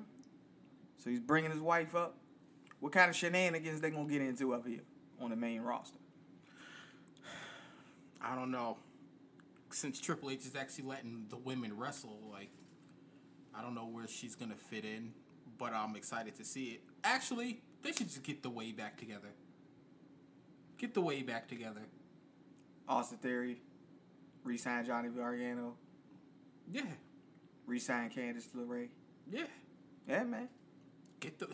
So he's bringing his wife up. What kind of shenanigans they gonna get into up here on the main roster? I don't know. Since Triple H is actually letting the women wrestle, like, I don't know where she's gonna fit in, but I'm excited to see it. Actually, they should just get the way back together. Get the way back together. Austin Theory, re-sign Johnny Gargano, Yeah, re-sign Candice LeRae. yeah. Yeah, man. Get the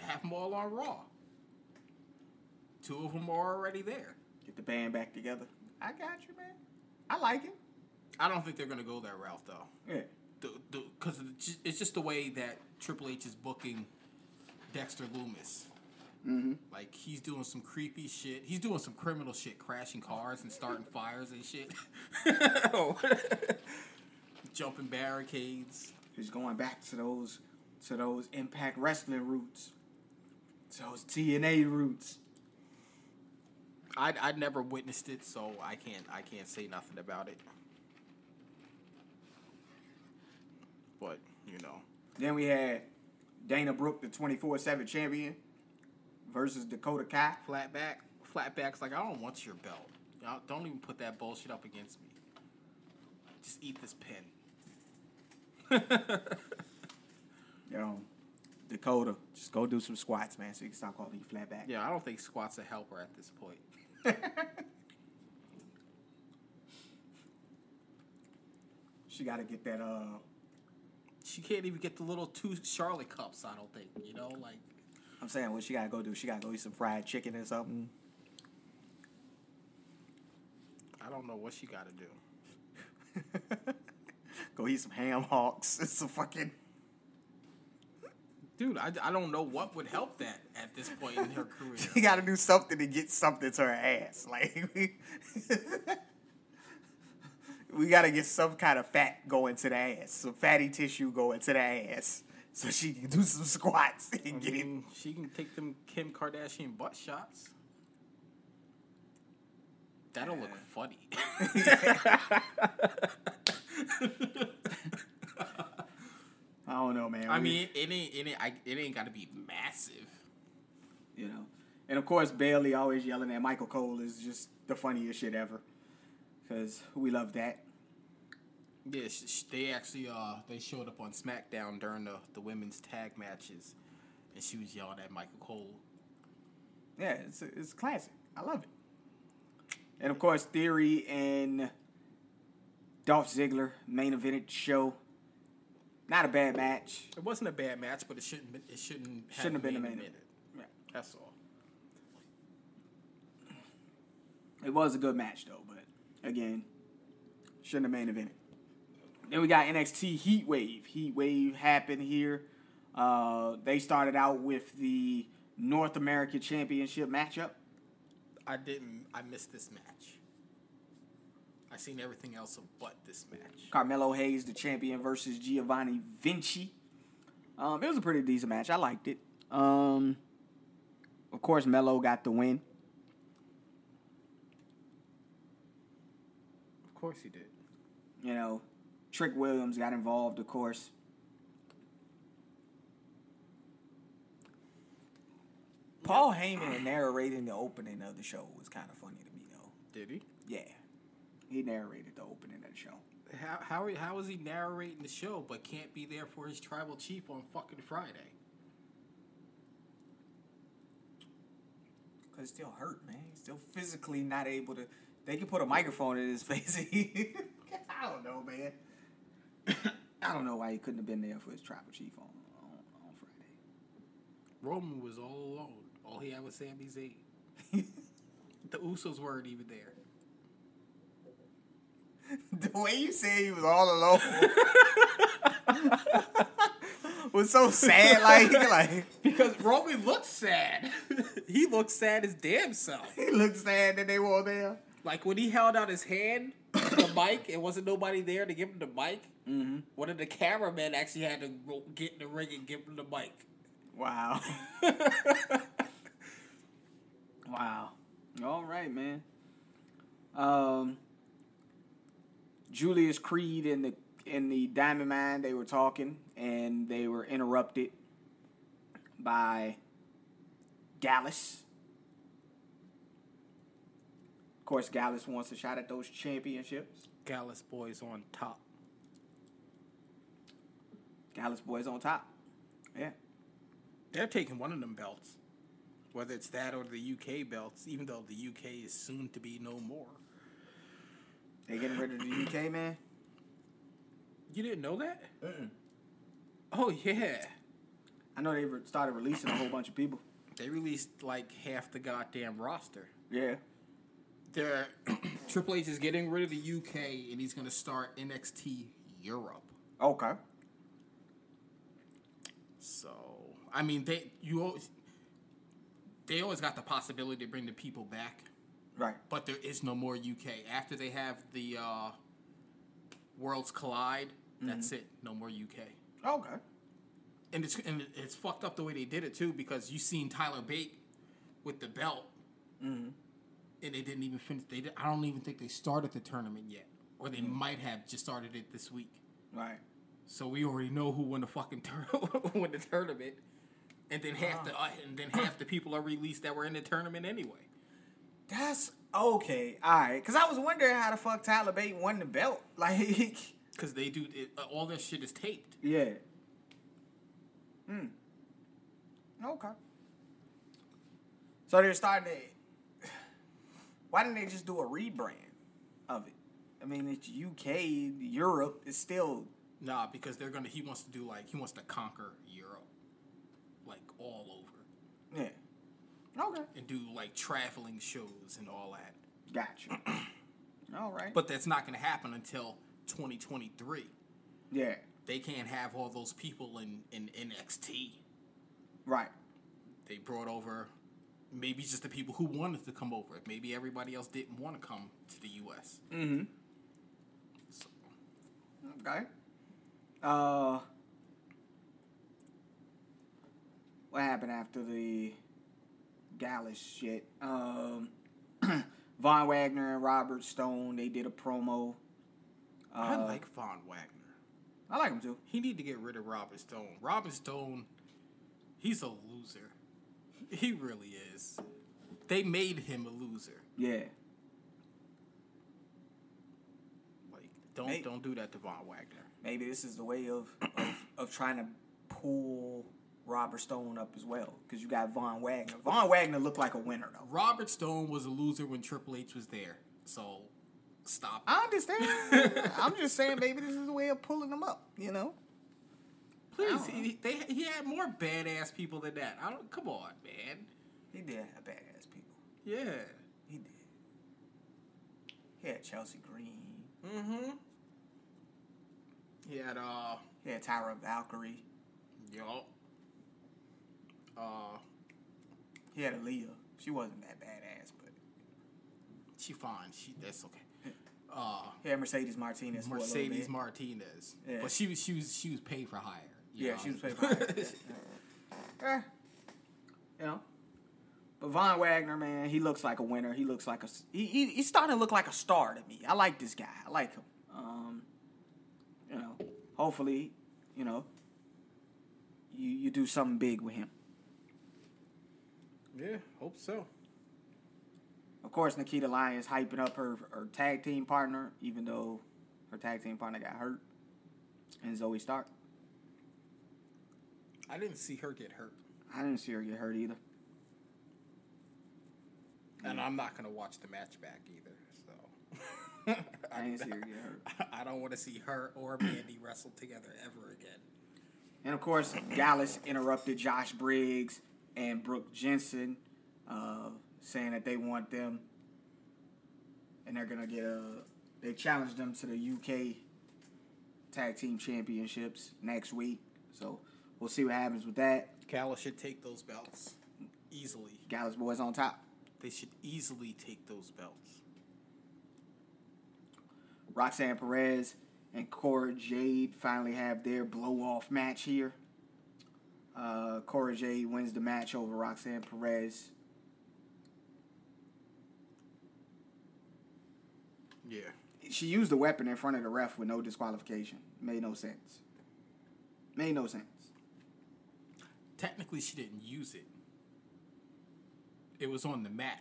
have them all on Raw. Two of them are already there. Get the band back together. I got you, man. I like it. I don't think they're gonna go that route though. Yeah. the because it's just the way that Triple H is booking Dexter Lumis. Mm-hmm. Like he's doing some creepy shit. He's doing some criminal shit, crashing cars and starting fires and shit. Jumping barricades. He's going back to those to those Impact Wrestling roots. To those TNA roots. I I never witnessed it, so I can't I can't say nothing about it. But you know, Then we had Dana Brooke, the 24-7 champion, versus Dakota Kai. flatback, flatback's like I don't want your belt. Y'all Don't even put that bullshit up against me. Just eat this pin. Know, Dakota, just go do some squats, man, so you can stop calling you flatback. Yeah, I don't think squat's a helper at this point. She got to get that. Uh, She can't even get the little two Charlotte cups. I don't think. You know, like I'm saying, what she got to go do? She got to go eat some fried chicken or something. I don't know what she got to do. go eat some ham hocks. It's some fucking. Dude, I, I don't know what would help that at this point in her career. She got to do something to get something to her ass. Like we, we got to get some kind of fat going to the ass, some fatty tissue going to the ass, so she can do some squats and I get it. she can take them Kim Kardashian butt shots. That'll look funny. I don't know, man. I We- mean, it ain't it ain't, I, it ain't got to be massive. you know, and of course Bayley always yelling at Michael Cole is just the funniest shit ever, because we love that. Yeah, they actually uh they showed up on SmackDown during the the women's tag matches, and she was yelling at Michael Cole. Yeah, it's it's classic. I love it. And of course, Theory and Dolph Ziggler main evented show. Not a bad match. It wasn't a bad match, but it shouldn't been, it shouldn't have Shouldn't have been the main event. Yeah. That's all. It was a good match though, but again, shouldn't have main evented. Then we got NXT Heat Wave. Heat Wave happened here. Uh, they started out with the North American Championship matchup. I didn't. I missed this match. I seen everything else but this match. Carmelo Hayes, the champion, versus Giovanni Vinci. Um, it was a pretty decent match. I liked it. Um, of course, Melo got the win. Of course he did. You know, Trick Williams got involved, of course. Paul Heyman narrating the opening of the show was kind of funny to me, though. Did he? Yeah, he narrated the opening of the show. How how how is he narrating the show but can't be there for his tribal chief on fucking Friday? Cause it's still hurt, man. He's still physically not able to. They can put a microphone in his face. I don't know, man. I don't know why he couldn't have been there for his tribal chief on on, on Friday. Roman was all alone. All he had was Sami Zayn. The Usos weren't even there. the way you said he was all alone was so sad. Like, like Because Roman looks sad. he looks sad as damn self. he looked sad that they were there. Like when he held out his hand, the mic, and wasn't nobody there to give him the mic. Mm-hmm. One of the cameramen actually had to get in the ring and give him the mic. Wow. wow. All right, man. Um, Julius Creed and the in the Diamond Mine, they were talking and they were interrupted by Gallus. Of course, Gallus wants a shot at those championships. Gallus boys on top. Gallus boys on top. Yeah. They're taking one of them belts. Whether it's that or the UK belts, even though the UK is soon to be no more. They getting rid of the UK, man? You didn't know that? Oh yeah. I know they re- started releasing a whole bunch of people. They released like half the goddamn roster. Yeah. They're Triple H is getting rid of the UK and he's gonna start NXT Europe. Okay. So I mean they you always they always got the possibility to bring the people back, Right. but there is no more UK. After they have the uh, Worlds Collide, that's it. No more UK. Okay. And it's and it's fucked up the way they did it too because you seen Tyler Bate with the belt, and they didn't even finish. They did, I don't even think they started the tournament yet, or they might have just started it this week. Right. So we already know who won the fucking tur- won the tournament, and then half the uh, and then half the people are released that were in the tournament anyway. That's okay. All right. Because I was wondering how the fuck Tyler Bate won the belt. Like, Because they do it, uh, all this shit is taped. yeah. Hmm. Okay. So they're starting to. Why didn't they just do a rebrand of it? I mean, it's UK, Europe. It's still. Nah, because they're gonna. He wants to do like he wants to conquer Europe, like all over, Yeah. Okay. and do like traveling shows and all that. Gotcha. All right. But that's not gonna happen until 2023. yeah. They can't have all those people in in NXT. Right. They brought over maybe just the people who wanted to come over. Maybe everybody else didn't want to come to the U.S. Mm-hmm. So, Okay. Uh, what happened after the Gallus shit? Um, Von Wagner and Robert Stone they did a promo. Uh, I like Von Wagner. I like him too. He need to get rid of Robert Stone. Robert Stone, he's a loser. He really is. They made him a loser. Yeah. Like, don't Hey. don't do that to Von Wagner. Maybe this is the way of of, of trying to pull Robert Stone up as well because you got Von Wagner. Von Wagner looked like a winner though. Robert Stone was a loser when Triple H was there. So stop. I understand. I'm just saying, maybe this is a way of pulling them up. You know. Please, know. he, they he had more badass people than that. I don't. Come on, man. He did have badass people. Yeah. He did. He had Chelsea Green. Mm-hmm. He had uh, He had Taya Valkyrie. yo. Uh, He had Aaliyah. She wasn't that badass, but she fine. She that's okay. Uh, he had Mercedes Martinez. Mercedes. Martinez. Yeah. But she was she was she was paid for hire. Yeah, know? she was paid for yeah. yeah. You know. But Von Wagner, man, he looks like a winner. He looks like a he, he he's starting to look like a star to me. I like this guy. I like him. Um, you know, hopefully, you know, you you do something big with him. Yeah, hope so. Of course, Nikita Lyons hyping up her her tag team partner, even though her tag team partner got hurt, and Zoey Stark. I didn't see her get hurt, I didn't see her get hurt either. and I'm not gonna watch the match back either. So I didn't see her get hurt. I don't want to see her or Mandy wrestle together ever again. And of course, Gallus interrupted Josh Briggs and Brooke Jensen, uh, saying that they want them, and they're gonna get a. They challenged them to the UK Tag Team Championships next week, so we'll see what happens with that. Gallus should take those belts easily. Gallus boys on top. They should easily take those belts. Roxanne Perez and Cora Jade finally have their blow off match here. Uh, Cora Jade wins the match over Roxanne Perez. Yeah. She used the weapon in front of the ref with no disqualification. Made no sense. Made no sense. Technically, she didn't use it. It was on the mat,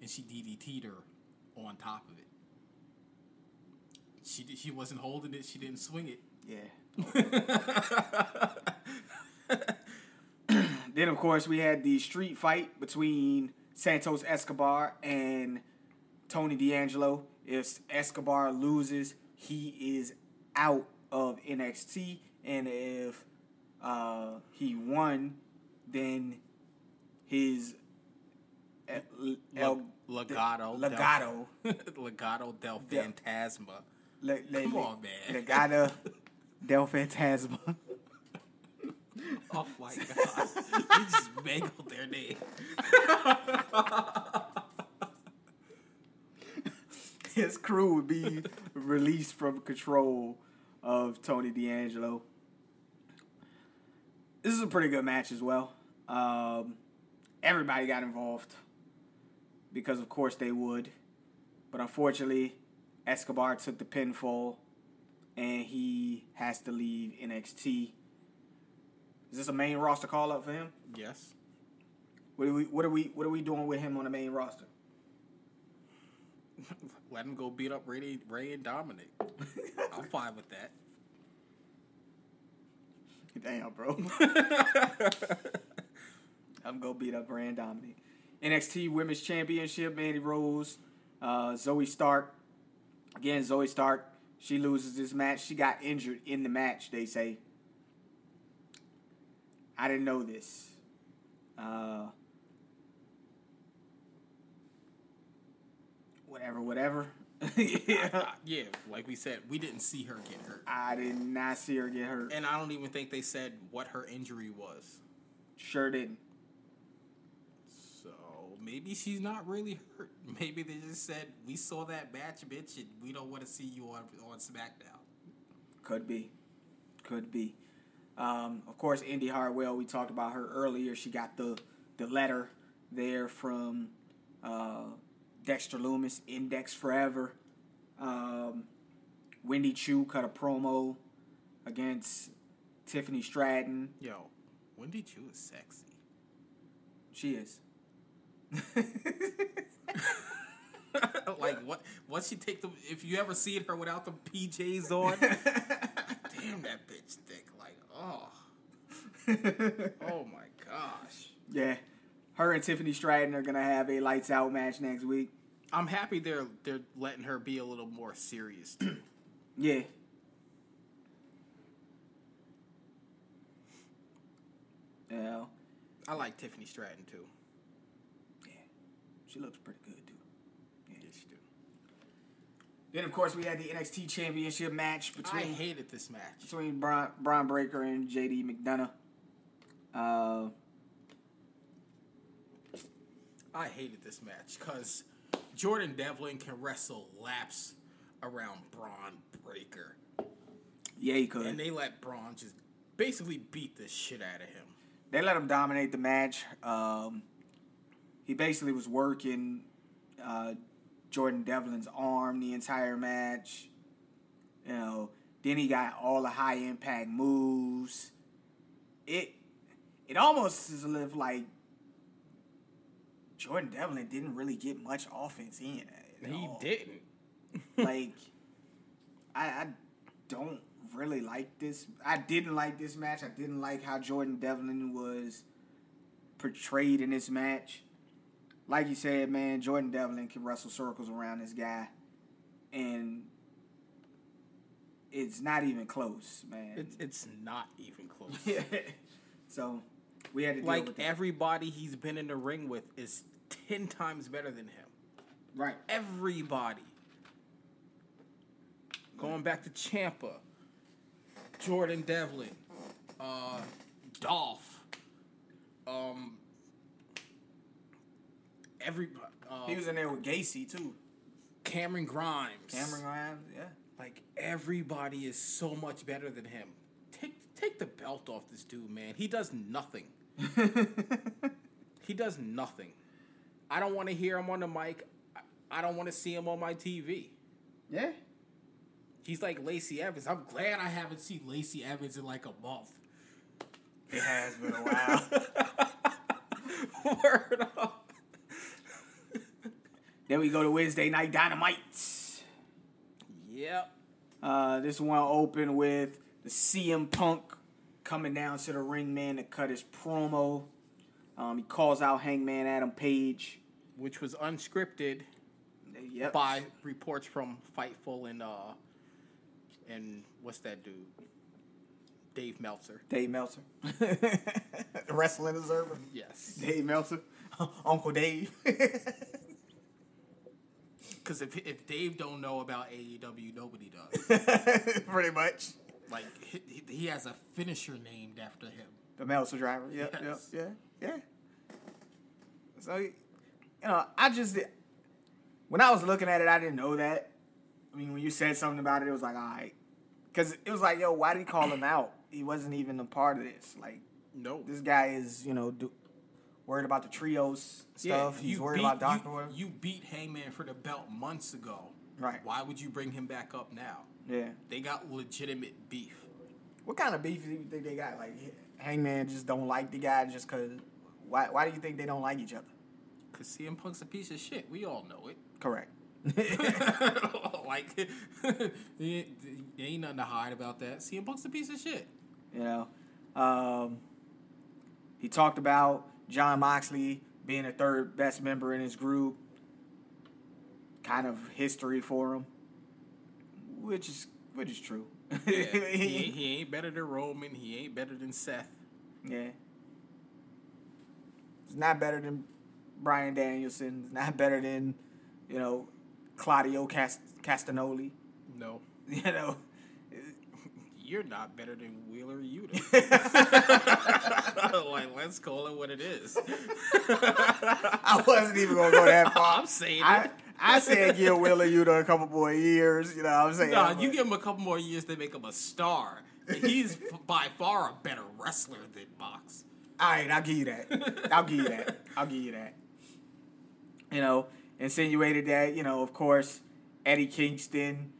and she DDT'd her on top of it. She she wasn't holding it. She didn't swing it. Yeah. then of course we had the street fight between Santos Escobar and Tony D'Angelo. If Escobar loses, he is out of NXT, and if uh, he won, then his El, El, Legato. Legato. Del, Legato del Del- Fantasma. Le, le, Come le- on, man. Legata del Fantasma. Oh my god. you just mangled their name. his crew would be released from control of Tony D'Angelo. This is a pretty good match as well. Um, everybody got involved because, of course, they would. But unfortunately, Escobar took the pinfall and he has to leave NXT. Is this a main roster call up for him? Yes. What are we what are we what are we doing with him on the main roster? Let him go beat up Rey, Rey and Dominic. I'm fine with that. Damn, bro. I'm gonna beat up Rand Dominic. NXT Women's Championship, Mandy Rose, uh, Zoey Stark. Again, Zoey Stark. She loses this match. She got injured in the match. They say. I didn't know this. Uh, whatever, whatever. yeah. Uh, yeah, like we said, we didn't see her get hurt. I did not see her get hurt. And I don't even think they said what her injury was. Sure didn't. So maybe she's not really hurt. Maybe they just said we saw that match, bitch, and we don't want to see you on on SmackDown. Could be. Could be. Um, of course, Indi Hartwell, we talked about her earlier. She got the, the letter there from uh, Dexter Lumis, Index Forever. Um, Wendy Choo cut a promo against Tiffany Stratton. Yo, Wendy Choo is sexy. She is. like what? Once she take the, if you ever seen her without the PJs on, damn that bitch thick. Oh, oh my gosh. Yeah. Her and Tiffany Stratton are gonna have a lights out match next week. I'm happy they're they're letting her be a little more serious. Too. Yeah. Yeah. I like Tiffany Stratton too. Yeah. She looks pretty good too. Yes, she do. Then of course we had the NXT Championship match between. I hated this match. between Bron, Bron Breakker and JD McDonagh. Uh, I hated this match because Jordan Devlin can wrestle laps around Bron Breakker, yeah, he could. and they let Bron just basically beat the shit out of him. they let him dominate the match. Um, he basically was working uh, Jordan Devlin's arm the entire match. You know, then he got all the high impact moves. It it almost is as like Jordan Devlin didn't really get much offense in. At He all. didn't. like I, I don't really like this. I didn't like this match. I didn't like how Jordan Devlin was portrayed in this match. Like you said, man, Jordan Devlin can wrestle circles around this guy, and it's not even close, man. It's, it's not even close. yeah. So we had to deal like everybody he's been in the ring with is ten times better than him. right. Everybody. Going back to Ciampa, Jordan Devlin, uh, Dolph, um, every uh, He was in there with Gacy too. Cameron Grimes. Cameron Grimes, yeah. Like everybody is so much better than him. Take take the belt off this dude, man. He does nothing. he does nothing. I don't want to hear him on the mic. I- I don't want to see him on my TV. Yeah. He's like Lacey Evans. I'm glad I haven't seen Lacey Evans in like a month. It has been a while. Word up. Then we go to Wednesday Night Dynamite. Yep. Uh, this one opened with the CM Punk coming down to the ring man to cut his promo. Um, he calls out Hangman Adam Page. Which was unscripted Yep. by reports from Fightful and uh and what's that dude? Dave Meltzer. Dave Meltzer. wrestling observer. Yes. Dave Meltzer. Uncle Dave. Because if if Dave don't know about AEW, nobody does. Pretty much. like he, he has a finisher named after him. The Meltzer driver. Yep, Yes. yep, yeah, yeah. So, you know, I just, when I was looking at it, I didn't know that. I mean, when you said something about it, it was like, all right. Because it was like, yo, why did he call him out? He wasn't even a part of this. Like, No. this guy is, you know, do, worried about the trios stuff. He's worried beat- about Doctor. You, you beat Hangman for the belt months ago. Right. Why would you bring him back up now? Yeah. They got legitimate beef. What kind of beef do you think they got? Like, Hangman just don't like the guy just because. Why, why do you think they don't like each other? Cause CM Punk's a piece of shit. We all know it. Correct. like, there ain't nothing to hide about that. CM Punk's a piece of shit. You know, um, he talked about Jon Moxley being the third best member in his group. Kind of history for him, which is which is true. Yeah, he, ain't, he ain't better than Roman. He ain't better than Seth. Yeah. It's not better than Bryan Danielson. It's not better than, you know, Claudio Cast- Castagnoli. No. You know, you're not better than Wheeler Yuta. like, let's call it what it is. I wasn't even gonna go that far. I'm saying I, it. I said give Wheeler Yuta a couple more years. You know what I'm saying? Nah, But- you give him a couple more years, they make him a star. He's by far a better wrestler than Mox. All right, I'll give you that. I'll give you that. I'll give you that. You know, insinuated that, you know, of course, Eddie Kingston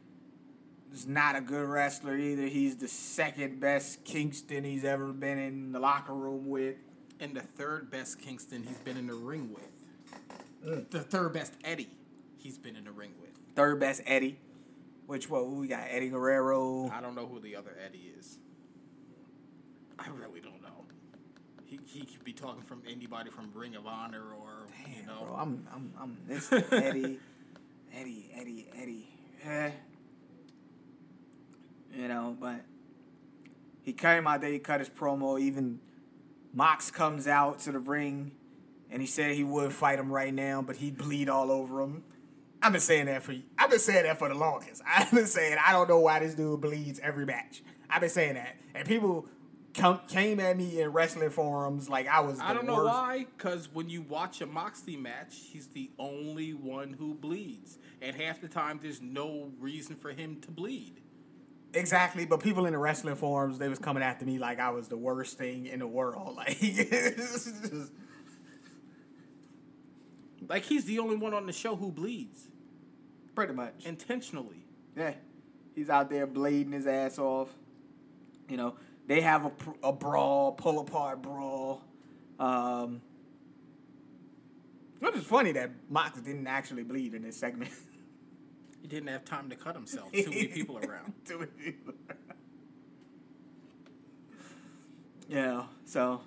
is not a good wrestler either. He's the second best Kingston he's ever been in the locker room with. And the third best Kingston he's been in the ring with. Mm. The third best Eddie he's been in the ring with. Third best Eddie. Which what we got? Eddie Guerrero. I don't know who the other Eddie is. I really don't know. He, he could be talking from anybody from Ring of Honor or you know. bro, I'm I'm I'm this Eddie, Eddie, Eddie, Eddie. Eh. You know, but he came out there, he cut his promo. Even Mox comes out to the ring, and he said he would fight him right now, but he'd bleed all over him. I've been saying that for I've been saying that for the longest. I've been saying I don't know why this dude bleeds every match. I've been saying that, and people come, came at me in wrestling forums like I was. The I don't know why, because when you watch a Moxley match, he's the only one who bleeds. And half the time, there's no reason for him to bleed. Exactly, but people in the wrestling forums they was coming after me like I was the worst thing in the world. Like, just- Like, he's the only one on the show who bleeds pretty much. intentionally. Yeah, he's out there blading his ass off. You know, they have a, a brawl, pull apart brawl. Um, which is funny that Mox didn't actually bleed in this segment. He didn't have time to cut himself. Too many people around. Too many people around. Yeah, so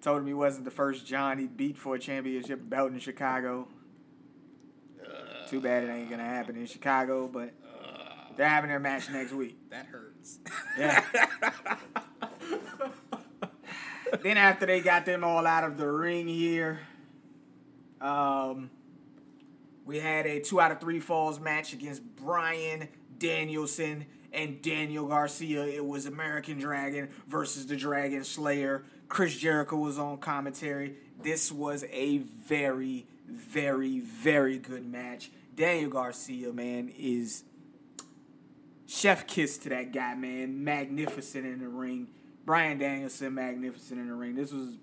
told him he wasn't the first John he beat for a championship belt in Chicago. Too bad it ain't gonna happen in Chicago, but they're having their match next week. That hurts. Yeah. then after they got them all out of the ring here, um, we had a two out of three falls match against Bryan Danielson and Daniel Garcia. It was American Dragon versus the Dragon Slayer. Chris Jericho was on commentary. This was a very, very, very good match. Daniel Garcia, man, is chef kiss to that guy, man. Magnificent in the ring. Bryan Danielson, magnificent in the ring. This was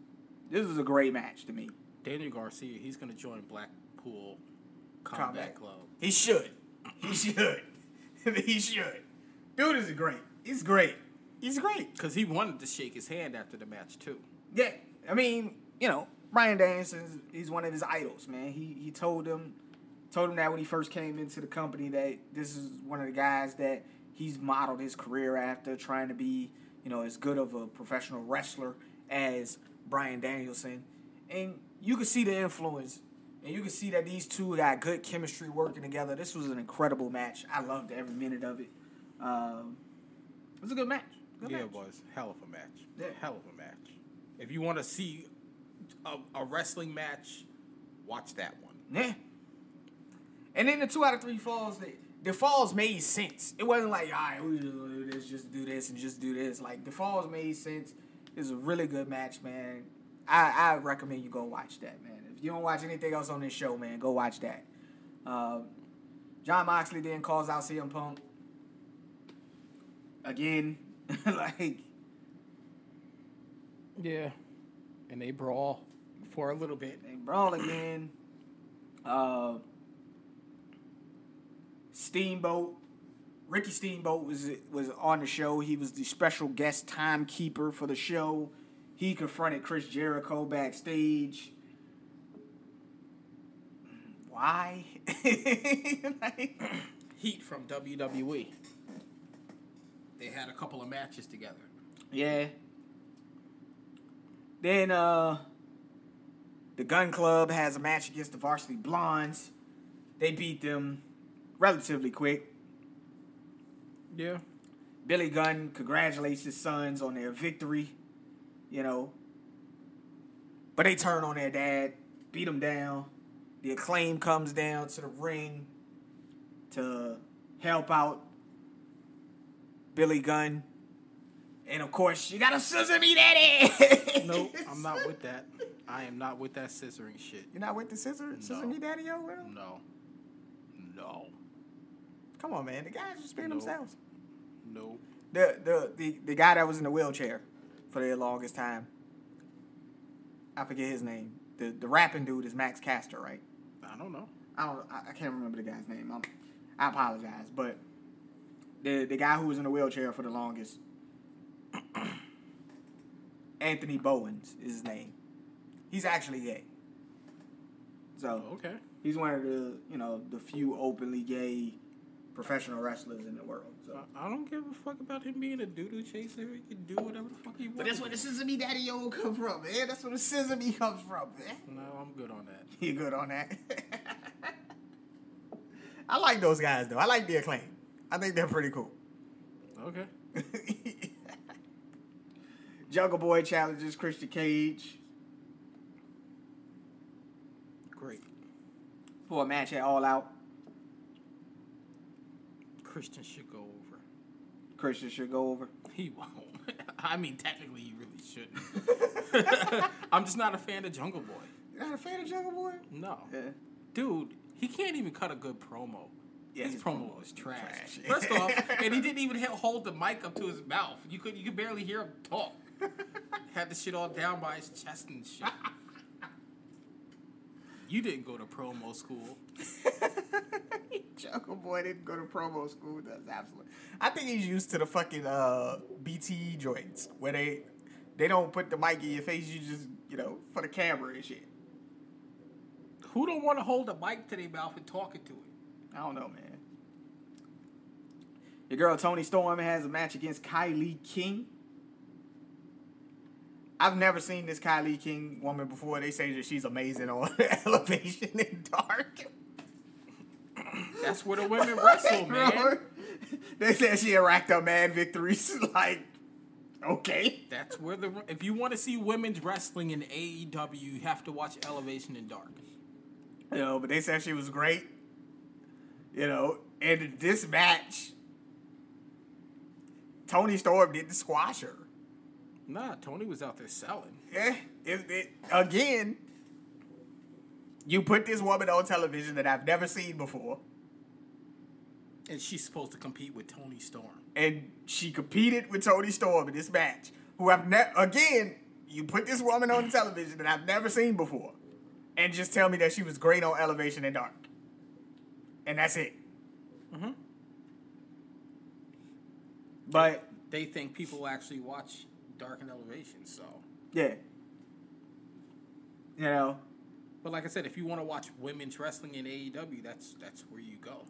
this was a great match to me. Daniel Garcia, he's to join Blackpool Combat, Combat. Club. He should. He should. he should. Dude is great. He's great. He's great. Because he wanted to shake his hand after the match, too. Yeah. I mean, you know, Bryan Danielson, he's one of his idols, man. He he told him told him that when he first came into the company that this is one of the guys that he's modeled his career after, trying to be, you know, as good of a professional wrestler as Bryan Danielson. And you can see the influence. And you can see that these two got good chemistry working together. This was an incredible match. I loved every minute of it. Um, it was a good match. Good yeah, match. it was. Hell of a match. Yeah. Hell of a match. If you want to see a, a wrestling match, watch that one. Yeah. And then the two out of three falls, the, the falls made sense. It wasn't like, all right, we just do this, just do this, and just do this. Like the falls made sense. It was a really good match, man. I, I recommend you go watch that, man. You don't watch anything else on this show, man, go watch that. Um, Jon Moxley then calls out CM Punk again, like Yeah. And they brawl for a little bit. They brawl again. Uh, Steamboat, Ricky Steamboat was was on the show. He was the special guest timekeeper for the show. He confronted Chris Jericho backstage. Why? Like- Heat from WWE. They had a couple of matches together. Yeah. Then uh the Gunn Club has a match against the Varsity Blondes. They beat them relatively quick. Yeah. Billy Gunn congratulates his sons on their victory, you know. But they turn on their dad, beat him down. The acclaim comes down to the ring to help out Billy Gunn, and of course you got a scissor me daddy. Nope, I'm not with that. I am not with that scissoring shit. You're not with the scissor scissor me daddy yo with him? No. No. Come on, man. The guys just being themselves. Nope. The, the the the guy that was in the wheelchair for the longest time. I forget his name. The the rapping dude is Max Caster, right? I don't know. I don't. I, I can't remember the guy's name. I'm, I apologize, but the the guy who was in the wheelchair for the longest, Anthony Bowens is his name. He's actually gay. So oh, Okay. he's one of the you know the few openly gay professional wrestlers in the world. So. I- don't give a fuck about him being a doo-doo chaser. He can do whatever the fuck he wants. But that's where the Sesame Daddy Yo come from, man. That's where the Sesame comes from, man. No, I'm good on that. You good on that? I like those guys though. I like the acclaim. I think they're pretty cool. Okay. Jungle Boy challenges Christian Cage Great. for a match at All Out. Christian should go over. Christian should go over. He won't. I mean, technically, he really shouldn't. I'm just not a fan of Jungle Boy. You're not a fan of Jungle Boy? No. Yeah. Dude, he can't even cut a good promo. Yeah, his, his promo promo was trash. trash. First off, and he didn't even hold the mic up to his mouth. You could you could barely hear him talk. Had the shit all down by his chest and shit. You didn't go to promo school. Jungle Boy didn't go to promo school. That's absolutely. I think he's used to the fucking uh, BTE joints where they they don't put the mic in your face. You just you know for the camera and shit. Who don't want to hold a mic to their mouth and talking to it? I don't know, man. Your girl Toni Storm has a match against KiLynn King. I've never seen this KiLynn King woman before. They say that she's amazing on Elevation in Dark. That's where the women wrestle, man. They said she racked up mad victories. like, okay. That's where the if you want to see women's wrestling in AEW, you have to watch Elevation in Dark. You know, but they said she was great. You know, and this match, Toni Storm didn't squash her. Nah, Toni was out there selling. Yeah, it, it, again, you put this woman on television that I've never seen before, And she's supposed to compete with Toni Storm. and she competed with Toni Storm in this match. Who I've never again, you put this woman on television that I've never seen before, and just tell me that she was great on Elevation and Dark, and that's it. Mm-hmm. But They think people actually watch Dark and Elevation, so. yeah, you know, But like I said, if you want to watch women's wrestling in AEW, that's that's where you go.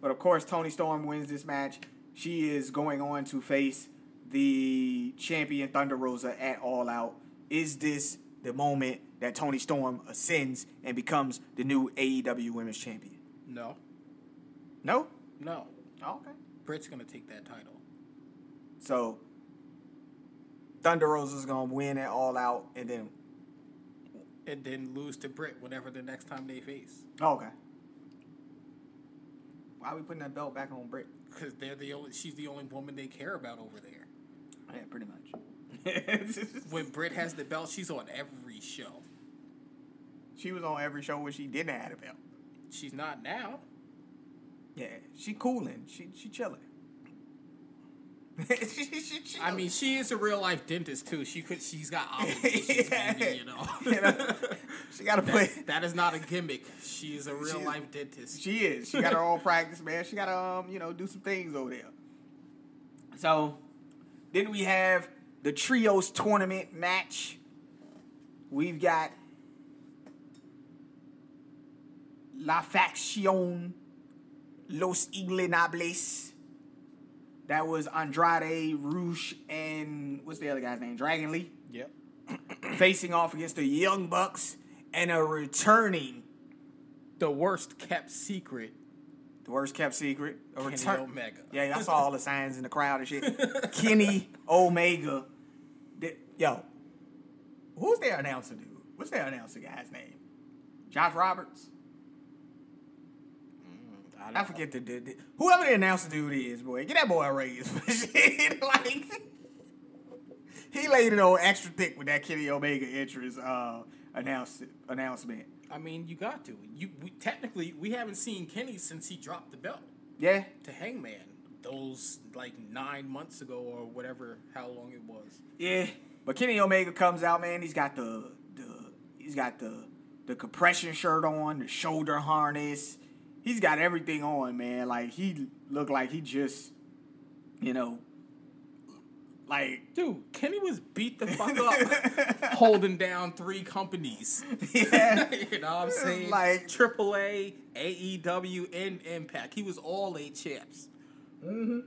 But of course, Toni Storm wins this match. She is going on to face the champion Thunder Rosa at All Out. Is this the moment that Toni Storm ascends and becomes the new AEW Women's Champion? No, No. no. Oh, okay. Britt's gonna take that title. So Thunder Rosa's gonna win at All Out, and then And then lose to Britt whenever the next time they face. oh, okay. Why are we putting that belt back on Britt? Because they're the only she's the only woman they care about over there. Yeah, pretty much. When Britt has the belt, she's on every show. she was on every show when she didn't have a belt. She's not now. Yeah, she cooling. She she chilling. She, she chilling. I mean, she is a real life dentist too. She could she's got obligations, baby, you know. You know, she got to play. That, is not a gimmick. She is a real She- life dentist. She is. She got her own practice, man. She got to um, you know, do some things over there. So, then we have the trios tournament match. We've got La Facción Los Iglenables. That was Andrade, Rush, and what's the other guy's name? Dragon Lee. Yep. Facing off against the Young Bucks and a returning, The worst kept secret. the worst kept secret, a Kenny return. Omega. Yeah, I saw all the signs in the crowd and shit. Kenny Omega. Yo, who's their announcer dude? What's their announcer guy's name? Josh Roberts. I I forget the, the, the whoever the announcer dude is, boy. Get that boy a raise for shit. like he laid it on extra thick with that Kenny Omega entrance uh announce, announcement. I mean, you got to. You we, technically we haven't seen Kenny since he dropped the belt Yeah, to Hangman. Those like nine months ago or whatever, how long it was. yeah. But Kenny Omega comes out, man. He's got the the he's got the the compression shirt on, the shoulder harness. He's got everything on, man. Like he looked like he just, you know, like Dude, Kenny was beat the fuck up holding down three companies. yeah. you know what I'm saying? Like- AAA, AEW, and Impact. He was all eight champs. Mm-hmm.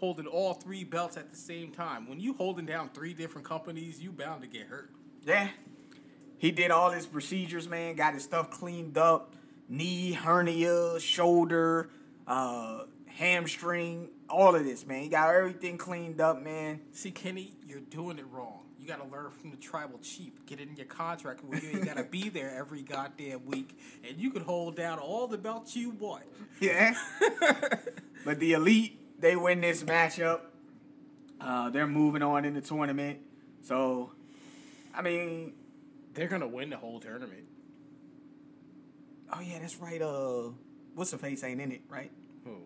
Holding all three belts at the same time. When you holding down three different companies, you bound to get hurt. Yeah. He did all his procedures, man. Got his stuff cleaned up. Knee, hernia, shoulder, uh, hamstring, all of this, man. He got everything cleaned up, man. See, Kenny, you're doing it wrong. You gotta learn from the tribal chief. Get it in your contract where you ain't gotta be there every goddamn week, and you could hold down all the belts you want. Yeah. but the elite, they win this matchup. Uh, they're moving on in the tournament. So, I mean, They're gonna win the whole tournament. Oh yeah, that's right. Uh, what's the face ain't in it, right? Who?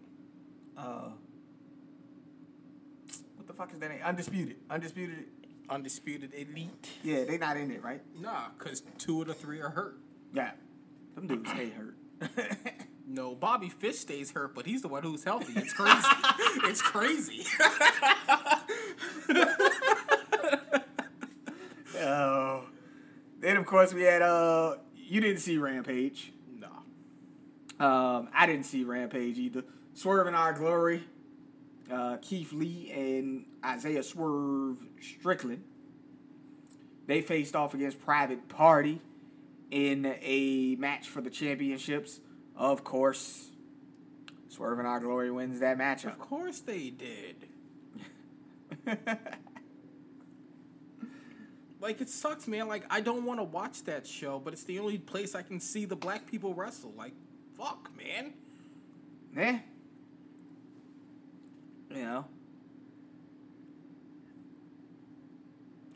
Uh, what the fuck is that name? Undisputed. Undisputed. Undisputed elite. Yeah, they not in it, right? Nah, cause two of the three are hurt. Yeah. Them dudes stay hurt. No, Bobby Fish stays hurt, but he's the one who's healthy. It's crazy. it's crazy. Oh. Then of course we had uh you didn't see Rampage. Um I didn't see Rampage either. Swerve In Our Glory, uh Keith Lee and Isaiah Swerve Strickland. They faced off against Private Party in a match for the championships. Of course, Swerve In Our Glory wins that match. Of course they did. Like it sucks, man. Like I don't want to watch that show, but it's the only place I can see the black people wrestle. Like, fuck, man. Yeah. You know.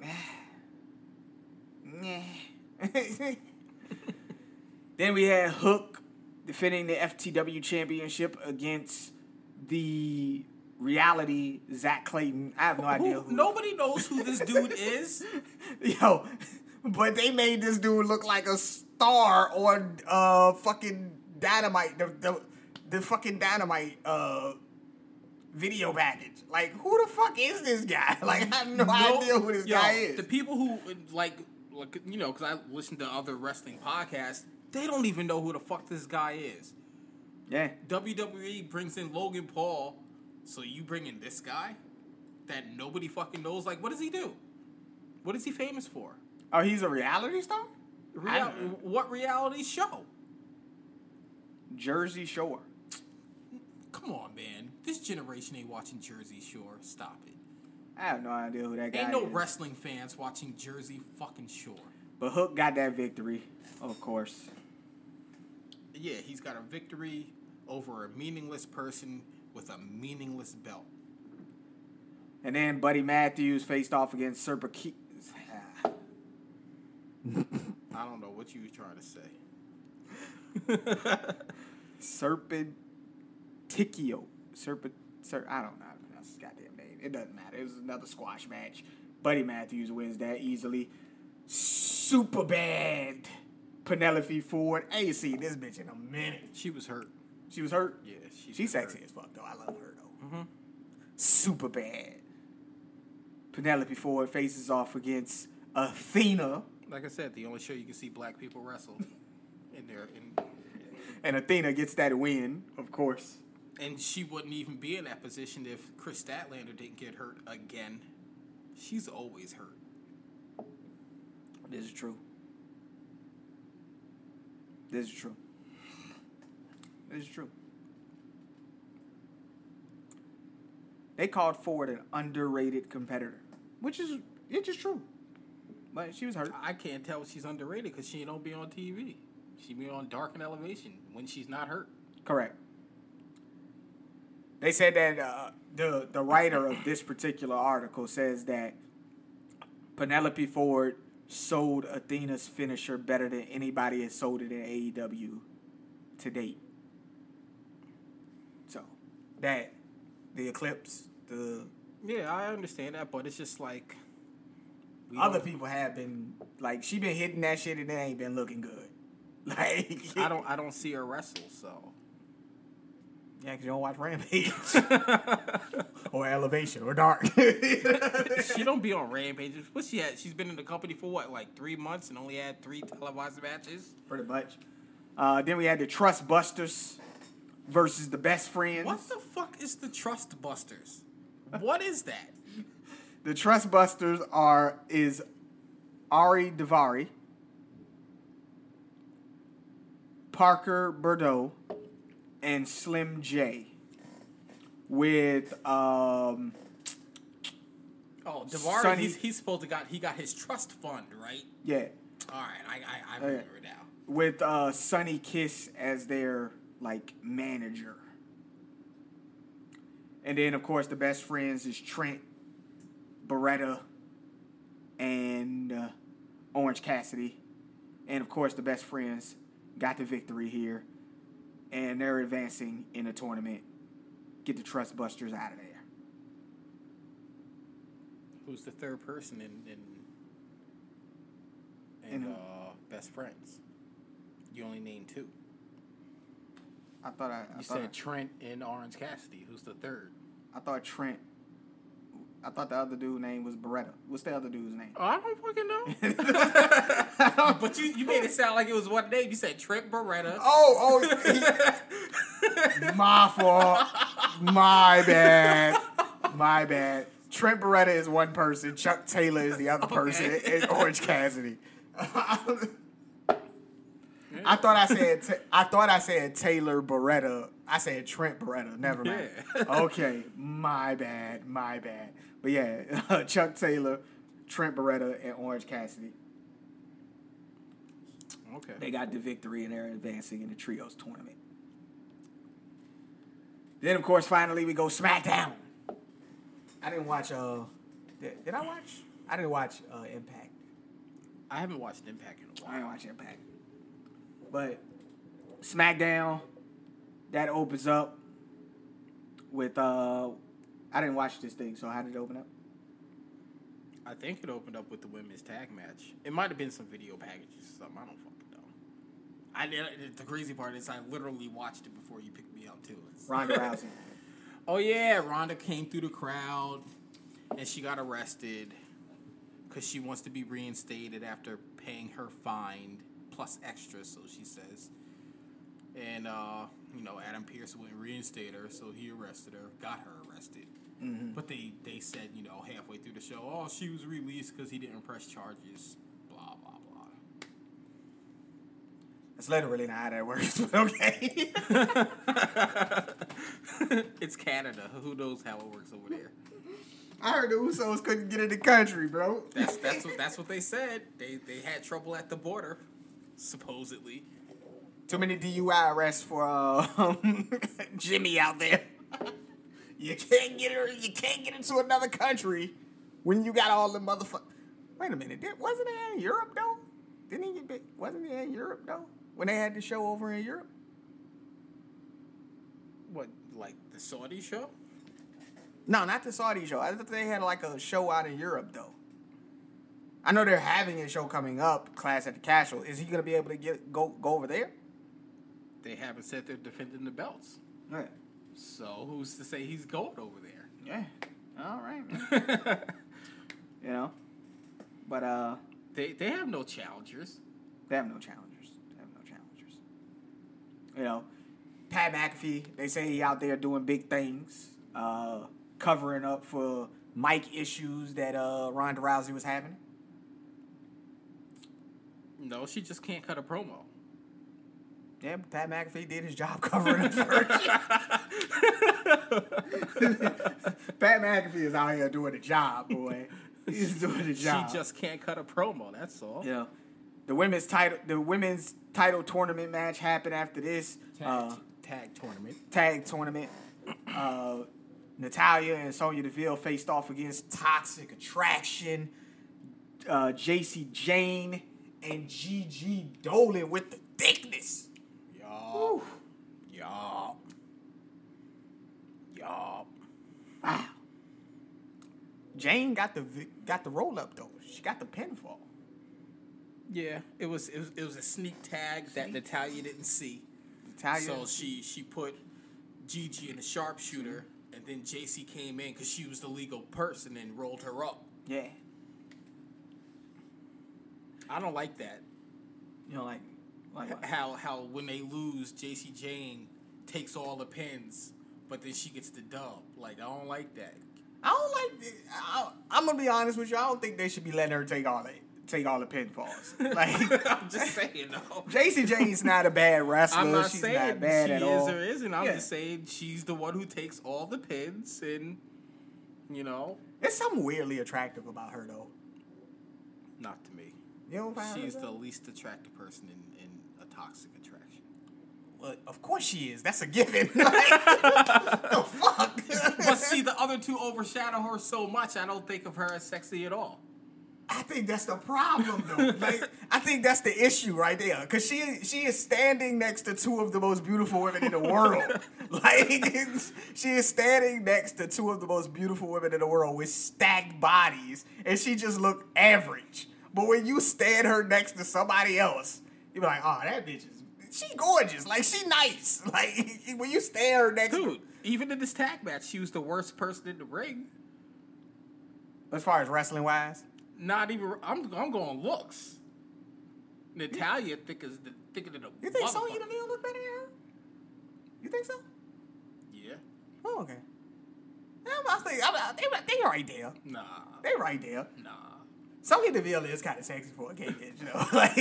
Then we had Hook defending the FTW championship against the reality Zack Clayton. I have no idea Who, who. nobody knows who this dude is. Yo, but they made this dude look like a star on uh fucking dynamite the the, the fucking dynamite uh video package. Like who the fuck is this guy? Like I have no, idea who this yo, guy is. The people who like, like you know, because I listen to other wrestling podcasts, they don't even know who the fuck this guy is. yeah. WWE brings in Logan Paul, so you bring in this guy that nobody fucking knows. Like, what does he do? What is he famous for? Oh, he's a reality star? Real, I don't know. what reality show? Jersey Shore. Come on, man. This generation ain't watching Jersey Shore. Stop it. I have no idea who that guy is. Ain't no is. wrestling fans watching Jersey fucking Shore. But Hook got that victory, of course. Yeah, he's got a victory over a meaningless person with a meaningless belt. And then Buddy Matthews faced off against Serpa Ke- I don't know what you were trying to say. Serpenticchio. Serpent. Ser- I don't know how to pronounce his goddamn name. It doesn't matter. It was another squash match. Buddy Matthews wins that easily. Super bad. Penelope Ford. I ain't seen this bitch in a minute. She was hurt. She was hurt. Yeah, she's She's hurt. sexy as fuck though. I love her though. Mm-hmm. Super bad. Penelope Ford faces off against Athena, Like I said, the only show you can see black people wrestle in there, in, and Athena gets that win, of course. and she wouldn't even be in that position if Kris Statlander didn't get hurt again. She's always hurt. This is true. This is true. This is true. They called Ford an underrated competitor, which is it's just true. But she was hurt. I can't tell if she's underrated because she don't be on TV. She be on Dark and Elevation when she's not hurt. Correct. They said that uh, the the writer of this particular article says that Penelope Ford sold Athena's finisher better than anybody has sold it in AEW to date. So that the Eclipse, the Yeah, I understand that, but it's just like other people have been like she been hitting that shit and it ain't been looking good. Like I don't. I don't see her wrestle. So yeah, cause you don't watch Rampage or Elevation or Dark. she don't be on rampages. What she had? She's been in the company for what, like three months, and only had three televised matches. Pretty much. Uh, then we had the Trust Busters versus the Best Friends. What the fuck is the Trust Busters? What is that? The Trust Busters are is Ari Daivari, Parker Boudreaux, and Slim J. With um Oh, Daivari, Sonny- he's, he's supposed to got he got his trust fund, right? yeah, All right, I I, I Oh, yeah. remember now. with uh Sonny Kiss as their like manager. And then of course the best friends is Trent, Beretta, and uh, Orange Cassidy. And of course the best friends got the victory here. And they're advancing in the tournament. Get the Trust Busters out of there. Who's the third person in in, in In- uh, best friends? You only named two. I thought I, I You thought said Trent and Orange Cassidy. Who's the third? I thought Trent I thought the other dude's name was Beretta. What's the other dude's name? Oh, I don't fucking know. but you, you made it sound like it was one name. You said Trent Beretta. Oh, oh, my fault. My bad. My bad. Trent Beretta is one person. Chuck Taylor is the other person. Okay. And Orange Cassidy. I thought I said Ta- I thought I said Taylor Beretta. I said Trent Beretta. Never mind. Yeah. okay, my bad. My bad. But yeah, Chuck Taylor, Trent Beretta, and Orange Cassidy. Okay. They got the victory and they're advancing in the trios tournament. Then of course finally we go SmackDown. I didn't watch uh did, did I watch? I didn't watch uh Impact. I haven't watched Impact in a I didn't while. watch Impact. But SmackDown that opens up with uh I didn't watch this thing, so how did it open up? I think it opened up with the women's tag match. It might have been some video packages or something. I don't fucking know. I did- the crazy part is I literally watched it before you picked me up too. It's- Ronda Rousey. Oh yeah, Ronda came through the crowd and she got arrested because she wants to be reinstated after paying her fine plus extra, so she says. And uh, you know, Adam Pearce wouldn't reinstate her, so he arrested her, got her arrested. But they they said, you know, halfway through the show, oh, she was released because he didn't press charges. Blah blah blah. That's literally not how that works, but okay. it's Canada. Who knows how it works over there? I heard the Usos couldn't get in the country, bro. That's that's what that's what they said. They they had trouble at the border, supposedly. Too many DUI arrests for uh, Jimmy out there. you can't get her. You can't get into another country when you got all the motherfuckers. Wait a minute, did, wasn't it in Europe though? Didn't he Wasn't he in Europe though? When they had the show over in Europe? What like the Saudi show? No, not the Saudi show. I thought they had like a show out in Europe though. I know they're having a show coming up, Clash at the Castle. Is he gonna be able to get go go over there? They haven't said they're defending the belts. Yeah. So who's to say he's going over there? Yeah. All right. You know, but uh. They they have no challengers. They have no challengers. They have no challengers. You know, Pat McAfee, they say he out there doing big things, uh, covering up for mic issues that uh, Ronda Rousey was having. No, she just can't cut a promo. Yeah, Pat McAfee did his job covering it for Pat McAfee is out here doing a job, boy. He's doing a job. She just can't cut a promo. That's all. Yeah. The women's title the women's title tournament match happened after this Tag, uh, tag tournament. tag tournament. uh, Natalya and Sonya Deville faced off against Toxic Attraction, uh, Jacy Jayne, and Gigi Dolin with the thickness. y'all, y'all, Y'all. Wow. Jayne got the got the roll up though. She got the pinfall. Yeah, it was, it was it was a sneak tag that Natalya didn't see. Natalya. So she she put Gigi in the sharpshooter, and then Jacy came in because she was the legal person and rolled her up. yeah. I don't like that. You know, like, like what? How how when they lose, Jacy Jayne takes all the pins, but then she gets the dub. Like I don't like that. I don't like. I, I'm gonna be honest with you. I don't think they should be letting her take all the take all the pinfalls. Like I'm just saying though. Jacy Jayne's not a bad wrestler. I'm not She's saying not bad she at is all. or isn't. I'm Yeah. just saying she's the one who takes all the pins, and you know, There's something weirdly attractive about her though. not to me. You don't find She's the least attractive person in, in a toxic attraction. Well, of course she is. That's a given. Like, the fuck. But see, the other two overshadow her so much. I don't think of her as sexy at all. I think that's the problem, though. Like, I think that's the issue right there, because she she is standing next to two of the most beautiful women in the world. like, she is standing next to two of the most beautiful women in the world with stacked bodies, and she just looked average. But when you stand her next to somebody else, you be like, oh, that bitch is she gorgeous. Like she nice. Like when you stand her next, Dude, even in this tag match, she was the worst person in the ring. as far as wrestling wise, Not even. I'm. I'm going looks. Natalya thick as the thicker than a. you think motherfucker. Sonya Deville look better than her? You think so? Yeah. Oh, okay. I'm, I think I, they, they right there. Nah. They right there. Nah. Sonya Deville is kind of sexy for a gay bitch, you know. like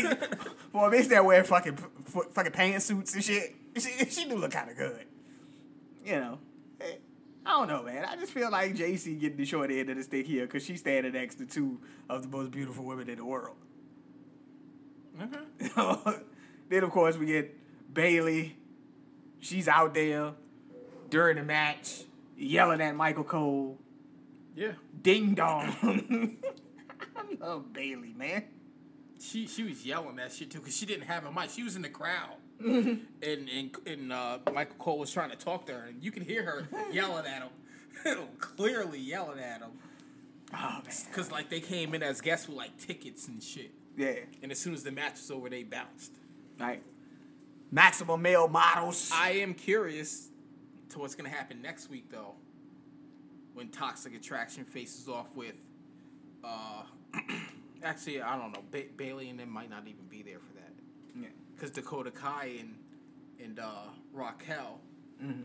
for a bitch that wear fucking fucking pantsuits and shit, she she do look kind of good. You know. Eh, I don't know, man. I just feel like Jacy getting the short end of the stick here because she's standing next to two of the most beautiful women in the world. Okay. then of course we get Bayley. She's out there during the match yelling at Michael Cole. Yeah. Ding dong. Love Bayley, man. She she was yelling that shit too because she didn't have a mic. She was in the crowd, and and and uh, Michael Cole was trying to talk to her, and you can hear her yelling at him, clearly yelling at him, Oh man. because like they came in as guests with like tickets and shit, Yeah. and as soon as the match was over, they bounced. Right. Maximum male models. I am curious to what's gonna happen next week though, when Toxic Attraction faces off with, uh, actually I don't know, ba- Bayley and them might not even be there for that. yeah. because Dakota Kai and and uh, Raquel, you know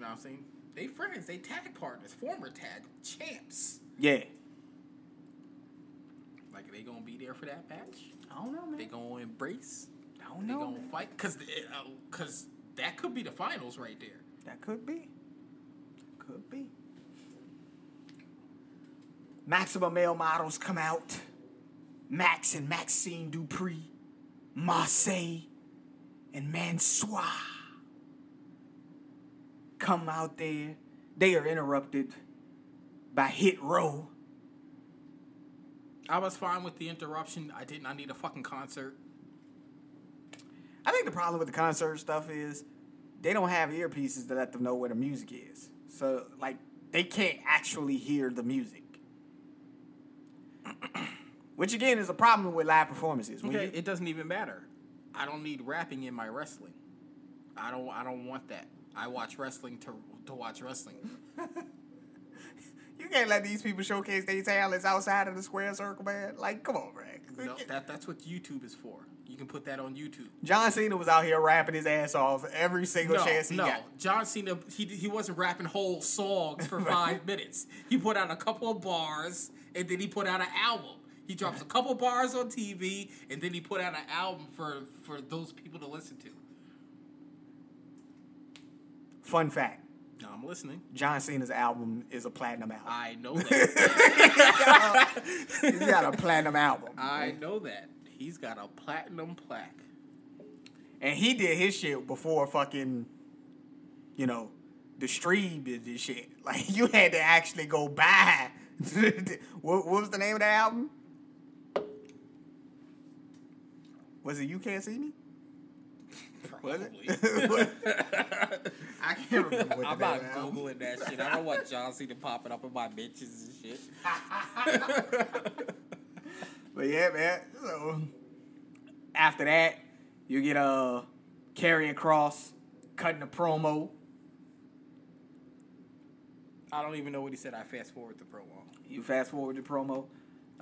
what I'm saying? They friends, they tag partners, former tag champs. Yeah. Like, are they gonna be there for that match? I don't know, man. They gonna embrace? I don't They know. They gonna man. fight? Cause, uh, cause that could be the finals right there. That could be. Could be. Maximum male models come out. Max and Maxxine Dupri, Marseille, and Mansoor come out there. They are interrupted by Hit Row. I was fine with the interruption. I did not need a fucking concert. I think the problem with the concert stuff is they don't have earpieces to let them know where the music is. So like they can't actually hear the music. Which again is a problem with live performances. When Okay, you- it doesn't even matter. I don't need rapping in my wrestling. I don't. I don't want that. I watch wrestling to to watch wrestling. you can't let these people showcase their talents outside of the square circle, man. Like, come on, man. No, that that's what YouTube is for. You can put that on YouTube. John Cena was out here rapping his ass off every single No, chance he got. no. John Cena, he, he wasn't rapping whole songs for five minutes. He put out a couple of bars, and then he put out an album. He drops a couple bars on TV, and then he put out an album for, for those people to listen to. Fun fact: No, I'm listening. John Cena's album is a platinum album. I know that. He's got a platinum album. I know that. He's got a platinum plaque. And he did his shit before fucking, you know, the stream and this shit. Like you had to actually go buy. what, what was the name of that album? Was it You Can't See Me? Was Probably. it? I can't remember what I'm not name of the album. googling that shit. I don't want John Cena popping up in my bitches and shit. But yeah, man. So after that, you get a uh Karrion Kross, cutting a promo. I don't even know what he said. I fast forward the promo. You fast forward the promo.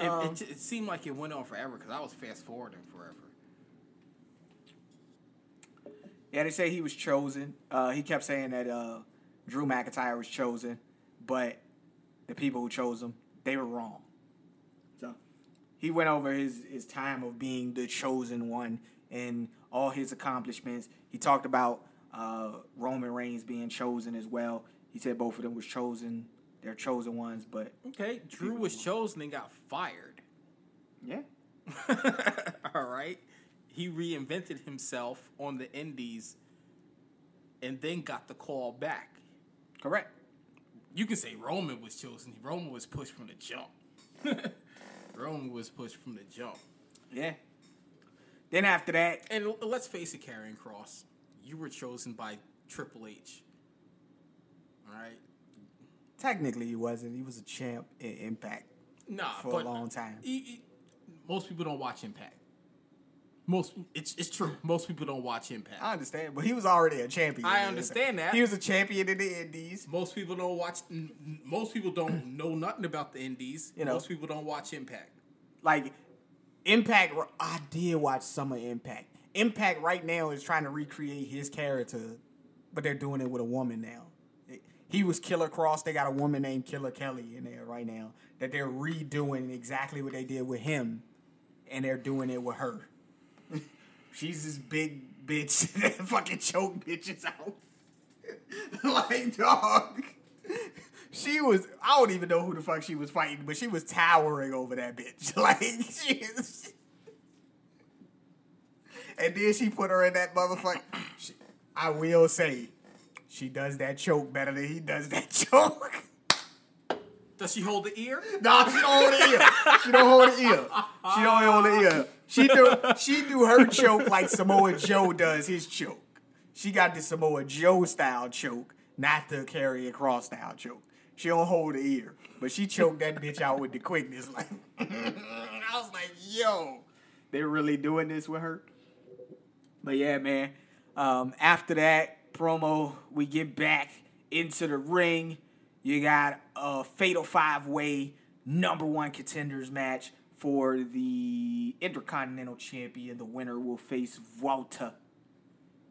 It, Um, it, it seemed like it went on forever because I was fast forwarding forever. Yeah, they say he was chosen. Uh, he kept saying that uh, Drew McIntyre was chosen, but the people who chose him, they were wrong. So he went over his, his time of being the chosen one and all his accomplishments. He talked about uh, Roman Reigns being chosen as well. He said both of them was chosen. They're chosen ones, but Okay, Drew was chosen and got fired. yeah, All right. He reinvented himself on the indies and then got the call back. correct. You can say Roman was chosen. Roman was pushed from the jump. Roman was pushed from the jump. Yeah. Then after that, And let's face it, Karrion Kross, you were chosen by Triple H. All right. Technically he wasn't. He was a champ in Impact Nah, for a long time. e- e- most people don't watch Impact. Most it's it's true. Most people don't watch Impact. I understand, but he was already a champion. I understand that. He was a champion in the Indies. Most people don't watch. Most people don't know nothing about the Indies. You know. most people don't watch Impact. Like Impact, I did watch some of Impact. Impact right now is trying to recreate his character, but they're doing it with a woman now. He was Killer Kross. They got a woman named Killer Kelly in there right now that they're redoing exactly what they did with him, and they're doing it with her. She's this big bitch that fucking choke bitches out. like dog. She was I don't even know who the fuck she was fighting, but she was towering over that bitch. Like she is And then she put her in that motherfucker. I will say, she does that choke better than he does that choke. Does she hold the ear? No, she don't hold the ear. She don't hold the ear. She don't hold the ear. She do she do her choke like Samoa Joe does his choke. She got the Samoa Joe style choke, not the Karrion Kross style choke. She don't hold the ear, but she choked that bitch out with the quickness. Like I was like, yo, they really doing this with her. But yeah, man. Um, after that promo, we get back into the ring. You got a fatal five way number one contenders match for the Intercontinental Champion. The winner will face Walter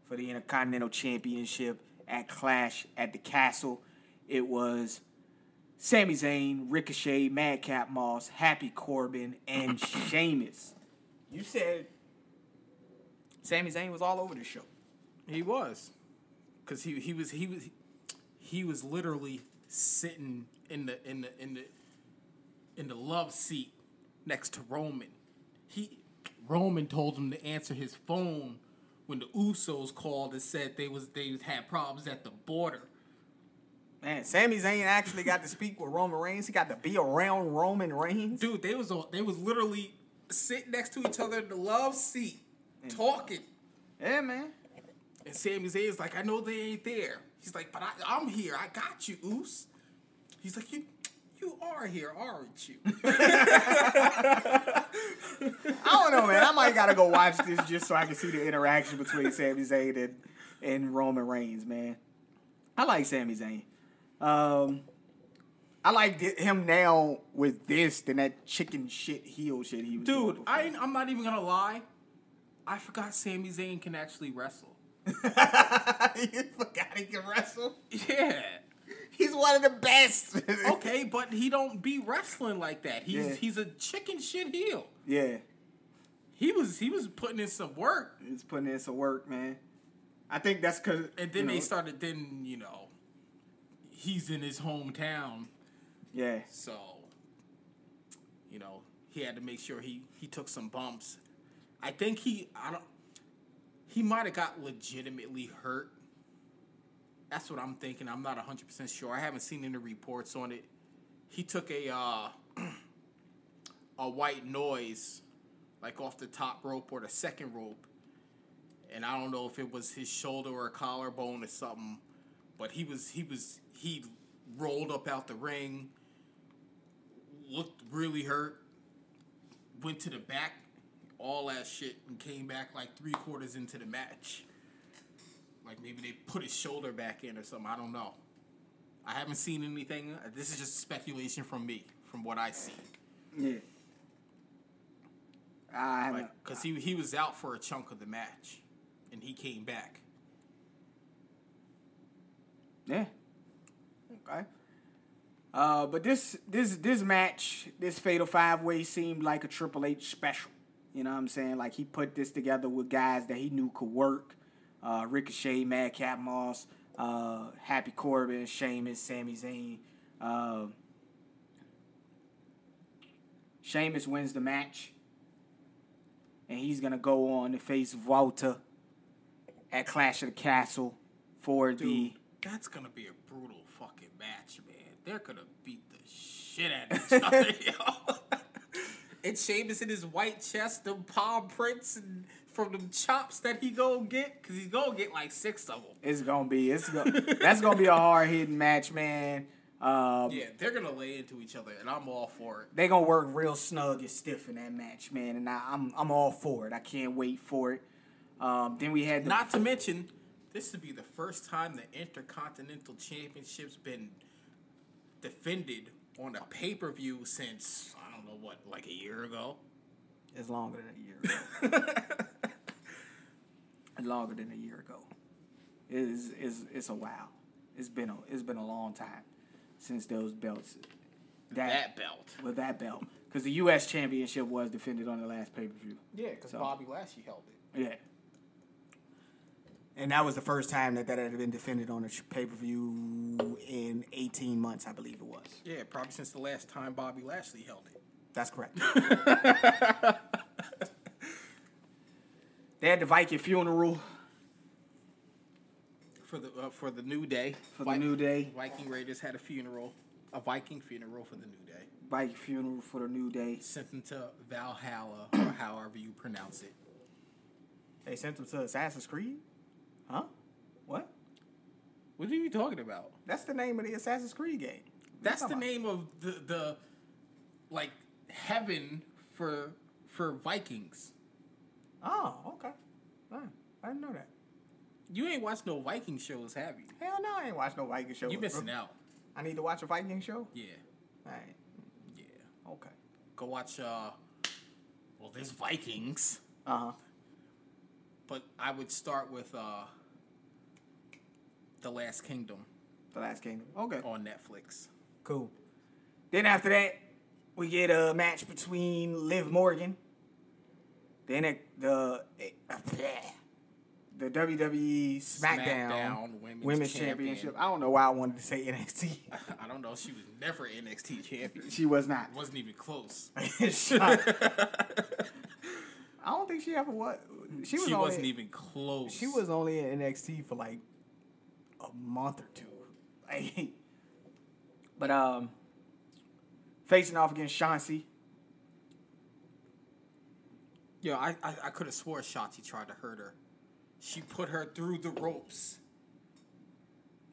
for the Intercontinental Championship at Clash at the Castle. It was Sami Zayn, Ricochet, Madcap Moss, Happy Corbin, and Sheamus. You said Sami Zayn was all over the show. He was, because he he was he was he was literally sitting in the in the in the in the love seat next to Roman. He Roman told him to answer his phone when the Usos called and said they was they had problems at the border. Man, Sami Zayn actually got to speak with Roman Reigns. He got to be around Roman Reigns. Dude, they was on- they was literally sitting next to each other in the love seat, talking. Yeah, man. And Sami Zayn's like, I know they ain't there. He's like, but I, I'm here. I got you, Oos. He's like, you, you are here, aren't you? I don't know, man. I might gotta go watch this just so I can see the interaction between Sami Zayn and, and Roman Reigns, man. I like Sami Zayn. Um, I like him now with this than that chicken shit heel shit he was doing Dude. I, ain't- I'm not even gonna lie. I forgot Sami Zayn can actually wrestle. you forgot he can wrestle. Yeah. He's one of the best. Okay, but he don't be wrestling like that. He's Yeah. he's a chicken shit heel. yeah, He was he was putting in some work. he's putting in some work, man. I think that's because And then they started then, you know, he's in his hometown. Yeah, So, you know, he had to make sure he he took some bumps. I think he I don't he might have got legitimately hurt That's what I'm thinking. I'm not 100% sure. I haven't seen any reports on it. He took a uh, a white noise like off the top rope or the second rope. And I don't know if it was his shoulder or collarbone or something, but he was he was he rolled up out the ring, looked really hurt, went to the back, all that shit, and came back like three quarters into the match. Like maybe they put his shoulder back in or something. I don't know. I haven't seen anything. This is just speculation from me, from what I see. Yeah. I haven't. Like, cause he he was out for a chunk of the match, and he came back. Yeah. Okay. Uh, but this this this match, this Fatal Five Way seemed like a Triple H special. You know what I'm saying? Like he put this together with guys that he knew could work. Uh, Ricochet, Madcap Moss, uh, Happy Corbin, Sheamus, Sami Zayn. Uh, Sheamus wins the match, and he's gonna go on to face Walter at Clash of the Castle for the. That's gonna be a brutal fucking match, man. They're gonna beat the shit out of each other, yo. And Sheamus in his white chest, them palm prints, and from them chops that he gonna get, cause he's gonna get like six of them. It's gonna be it's gonna that's gonna be a hard hitting match, man. Um, Yeah, they're gonna lay into each other, and I'm all for it. They gonna work real snug and stiff in that match, man, and I, I'm I'm all for it. I can't wait for it. Um, then we had the, Not to mention, this would be the first time the Intercontinental Championship's been defended on a pay per view since know what, like a year ago. it's longer than a year. ago. it's longer than a year ago. It is is it's a while. It's been a it's been a long time since those belts. That belt. with that belt because the U.S. Championship was defended on the last pay per view. Yeah, because So- Bobby Lashley held it. Yeah. And that was the first time that that had been defended on a pay per view in 18 months, I believe it was. Yeah, probably since the last time Bobby Lashley held it. That's correct. they had the Viking funeral For the uh, for the New Day. for the New Day. Viking Raiders had a funeral, a Viking funeral for the New Day. Viking funeral for the New Day. Sent them to Valhalla, or however you pronounce it. They sent them to Assassin's Creed? Huh? What? What are you talking about? That's the name of the Assassin's Creed game. That's the on. name of the the like heaven for for Vikings. Oh, okay. Right. I didn't know that. You ain't watched no Viking shows, have you? Hell no, I ain't watched no Viking shows. You missing out. I need to watch a Viking show? Yeah, All right. yeah. Okay. Go watch. uh Well, there's Vikings, Uh huh. but I would start with uh The Last Kingdom The Last Kingdom. Okay. on Netflix. Cool. Then after that, we get a match between Liv Morgan. Then it, the the WWE SmackDown, SmackDown Women's, Women's Championship. I don't know why I wanted to say NXT. I don't know. She was never NXT champion. she was not. Wasn't even close. I don't think she ever was. She was She only, wasn't even close. She was only in NXT for like a month or two. Like, but um, facing off against Shotzi. Yo, I I, I could have swore Shotzi tried to hurt her. She put her through the ropes.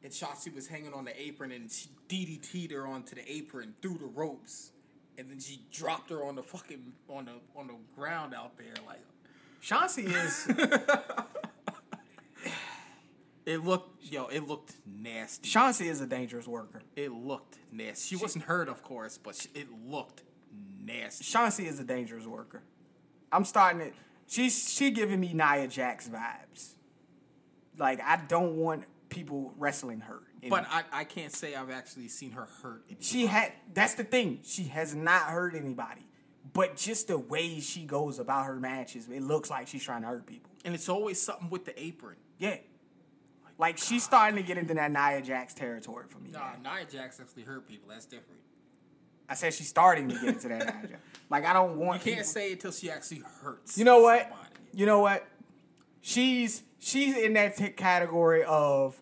And Shotzi was hanging on the apron and she DDT'd her onto the apron through the ropes. And then she dropped her on the fucking on the on the ground out there like Shotzi is it looked yo, it looked nasty. Shotzi is a dangerous worker. It looked nasty. She wasn't hurt, of course, but she, it looked nasty. Shotzi is a dangerous worker. I'm starting to. She's she giving me Nia Jax vibes. Like I don't want people wrestling her. But I, I can't say I've actually seen her hurt. she had. That's the thing. She has not hurt anybody. But just the way she goes about her matches, it looks like she's trying to hurt people. And it's always something with the apron. Yeah. Like she's starting to get into that Nia Jax territory for me. Nah, man. Nia Jax actually hurt people. That's different. I said she's starting to get into that Nia Jax. Like I don't want. You can't people- say it till she actually hurts. You know what? somebody. You know what? She's she's in that t- category of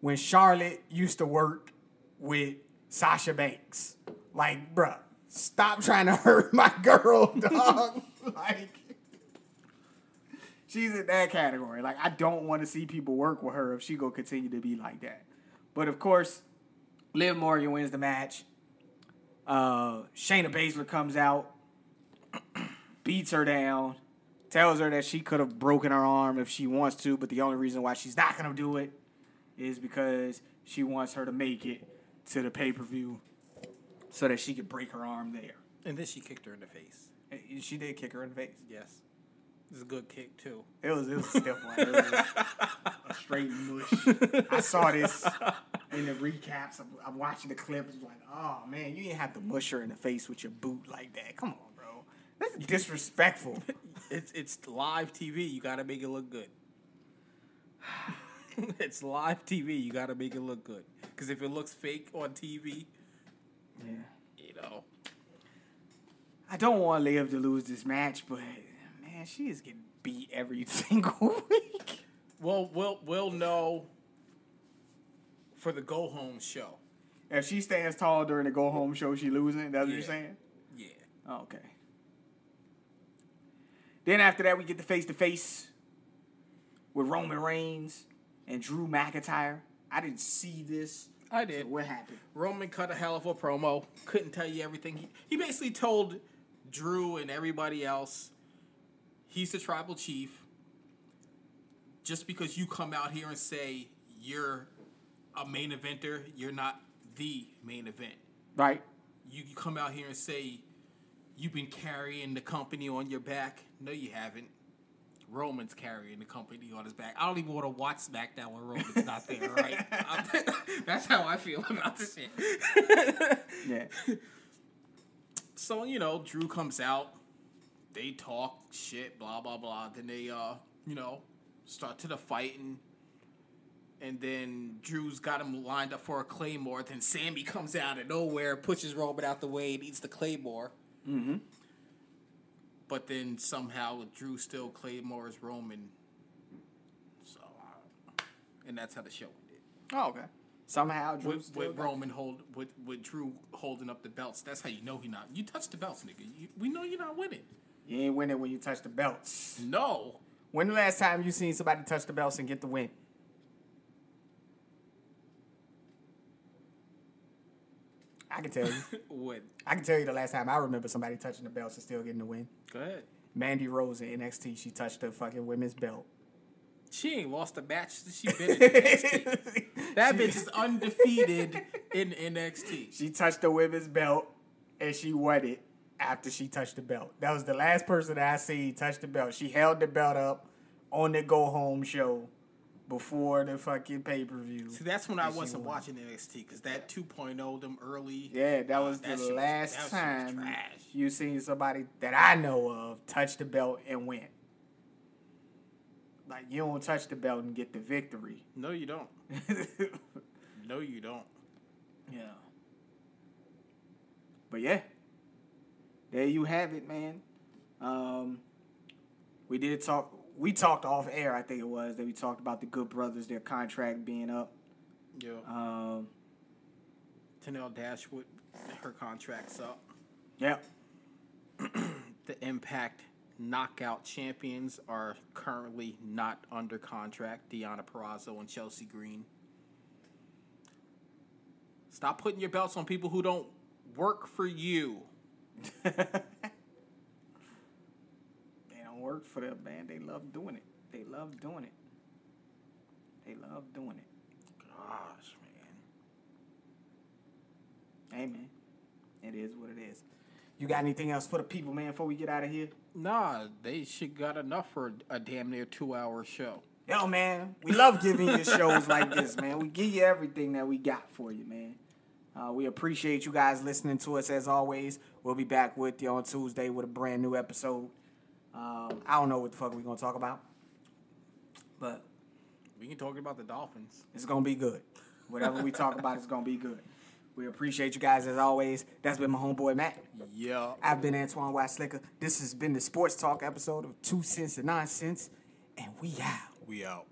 when Charlotte used to work with Sasha Banks. Like, bruh, stop trying to hurt my girl, dog. like, she's in that category. Like, I don't want to see people work with her if she go continue to be like that. But of course, Liv Morgan wins the match. Uh, Shayna Baszler comes out, beats her down, tells her that she could have broken her arm if she wants to, but the only reason why she's not gonna do it is because she wants her to make it to the pay per view so that she could break her arm there. And then she kicked her in the face. She did kick her in the face. Yes. It's a good kick too. It was it was a stiff one. It was a straight mush. I saw this in the recaps. I'm, I'm watching the clips. Like, oh man, you didn't have to mush her in the face with your boot like that. Come on, bro. That's disrespectful. It's it's live TV. You got to make it look good. it's live TV. You got to make it look good. Because if it looks fake on TV, Yeah. you know, I don't want Liv to lose this match, but man, she is getting beat every single week. well, we'll we'll know for the go home show. If she stands tall during the go home show, she losing. That's what Yeah. you're saying? Yeah. Oh, okay. Then after that, we get the face to face with Roman Reigns and Drew McIntyre. I didn't see this. I did. So what happened? Roman cut a hell of a promo. Couldn't tell you everything. He, he basically told Drew and everybody else he's the tribal chief. Just because you come out here and say you're a main eventer, you're not the main event. Right. You, you come out here and say you've been carrying the company on your back. No, you haven't. Roman's carrying the company on his back. I don't even want to watch SmackDown when Roman's not there, right? That's how I feel about this shit. Yeah. So, you know, Drew comes out. They talk shit, blah, blah, blah. Then they, uh, you know, start to the fighting. And then Drew's got him lined up for a Claymore. Then Sammy comes out of nowhere, pushes Roman out the way, and eats the Claymore. Mm-hmm. But then somehow Drew still Claymores Roman. So, uh, and that's how the show ended. Oh, okay. Somehow Drew With, still with Roman hold with, with Drew holding up the belts. That's how you know he not. You touch the belts, nigga. You, we know you're not winning. You ain't winning when you touch the belts. No. When the last time you seen somebody touch the belts and get the win? I can tell you. What? I can tell you the last time I remember somebody touching the belts and still getting the win. Go ahead. Mandy Rose in NXT, she touched the fucking women's belt. She ain't lost a match since she been in NXT. That bitch is undefeated in NXT. She touched the women's belt and she won it after she touched the belt. That was the last person that I see touch the belt. She held the belt up on the go home show before the fucking pay per view. See, that's when I wasn't won. watching NXT because that 2.0 them early. Yeah, that uh, was That the was- last that was time you seen somebody that I know of touch the belt and win. Like you don't touch the belt and get the victory. No, you don't. No, you don't. Yeah. But yeah, there you have it, man. Um, we did talk. We talked off air. I think it was that we talked about the Good Brothers, their contract being up. Yeah. Um, Tenille Dashwood, her contract's up. yeah. The Impact Knockout champions are currently not under contract. Deonna Purrazzo and Chelsea Green. Stop putting your belts on people who don't work for you. They don't work for them, man. They love doing it. They love doing it. They love doing it. Gosh, man. Hey, man. It is what it is. You got anything else for the people, man, before we get out of here? Nah, they should got enough for a damn near two hour show. Yo, man, we love giving you shows like this, man. We give you everything that we got for you, man. Uh, we appreciate you guys listening to us as always. We'll be back with you on Tuesday with a brand new episode. Um, I don't know what the fuck we're gonna talk about, but We can talk about the Dolphins. it's gonna be good. Whatever we talk about is gonna be good. We appreciate you guys as always. That's been my homeboy Matt. Yeah. I've been Antoine White Slicker. This has been the Sports Talk episode of Two Cents and Nonsense, and we out. We out.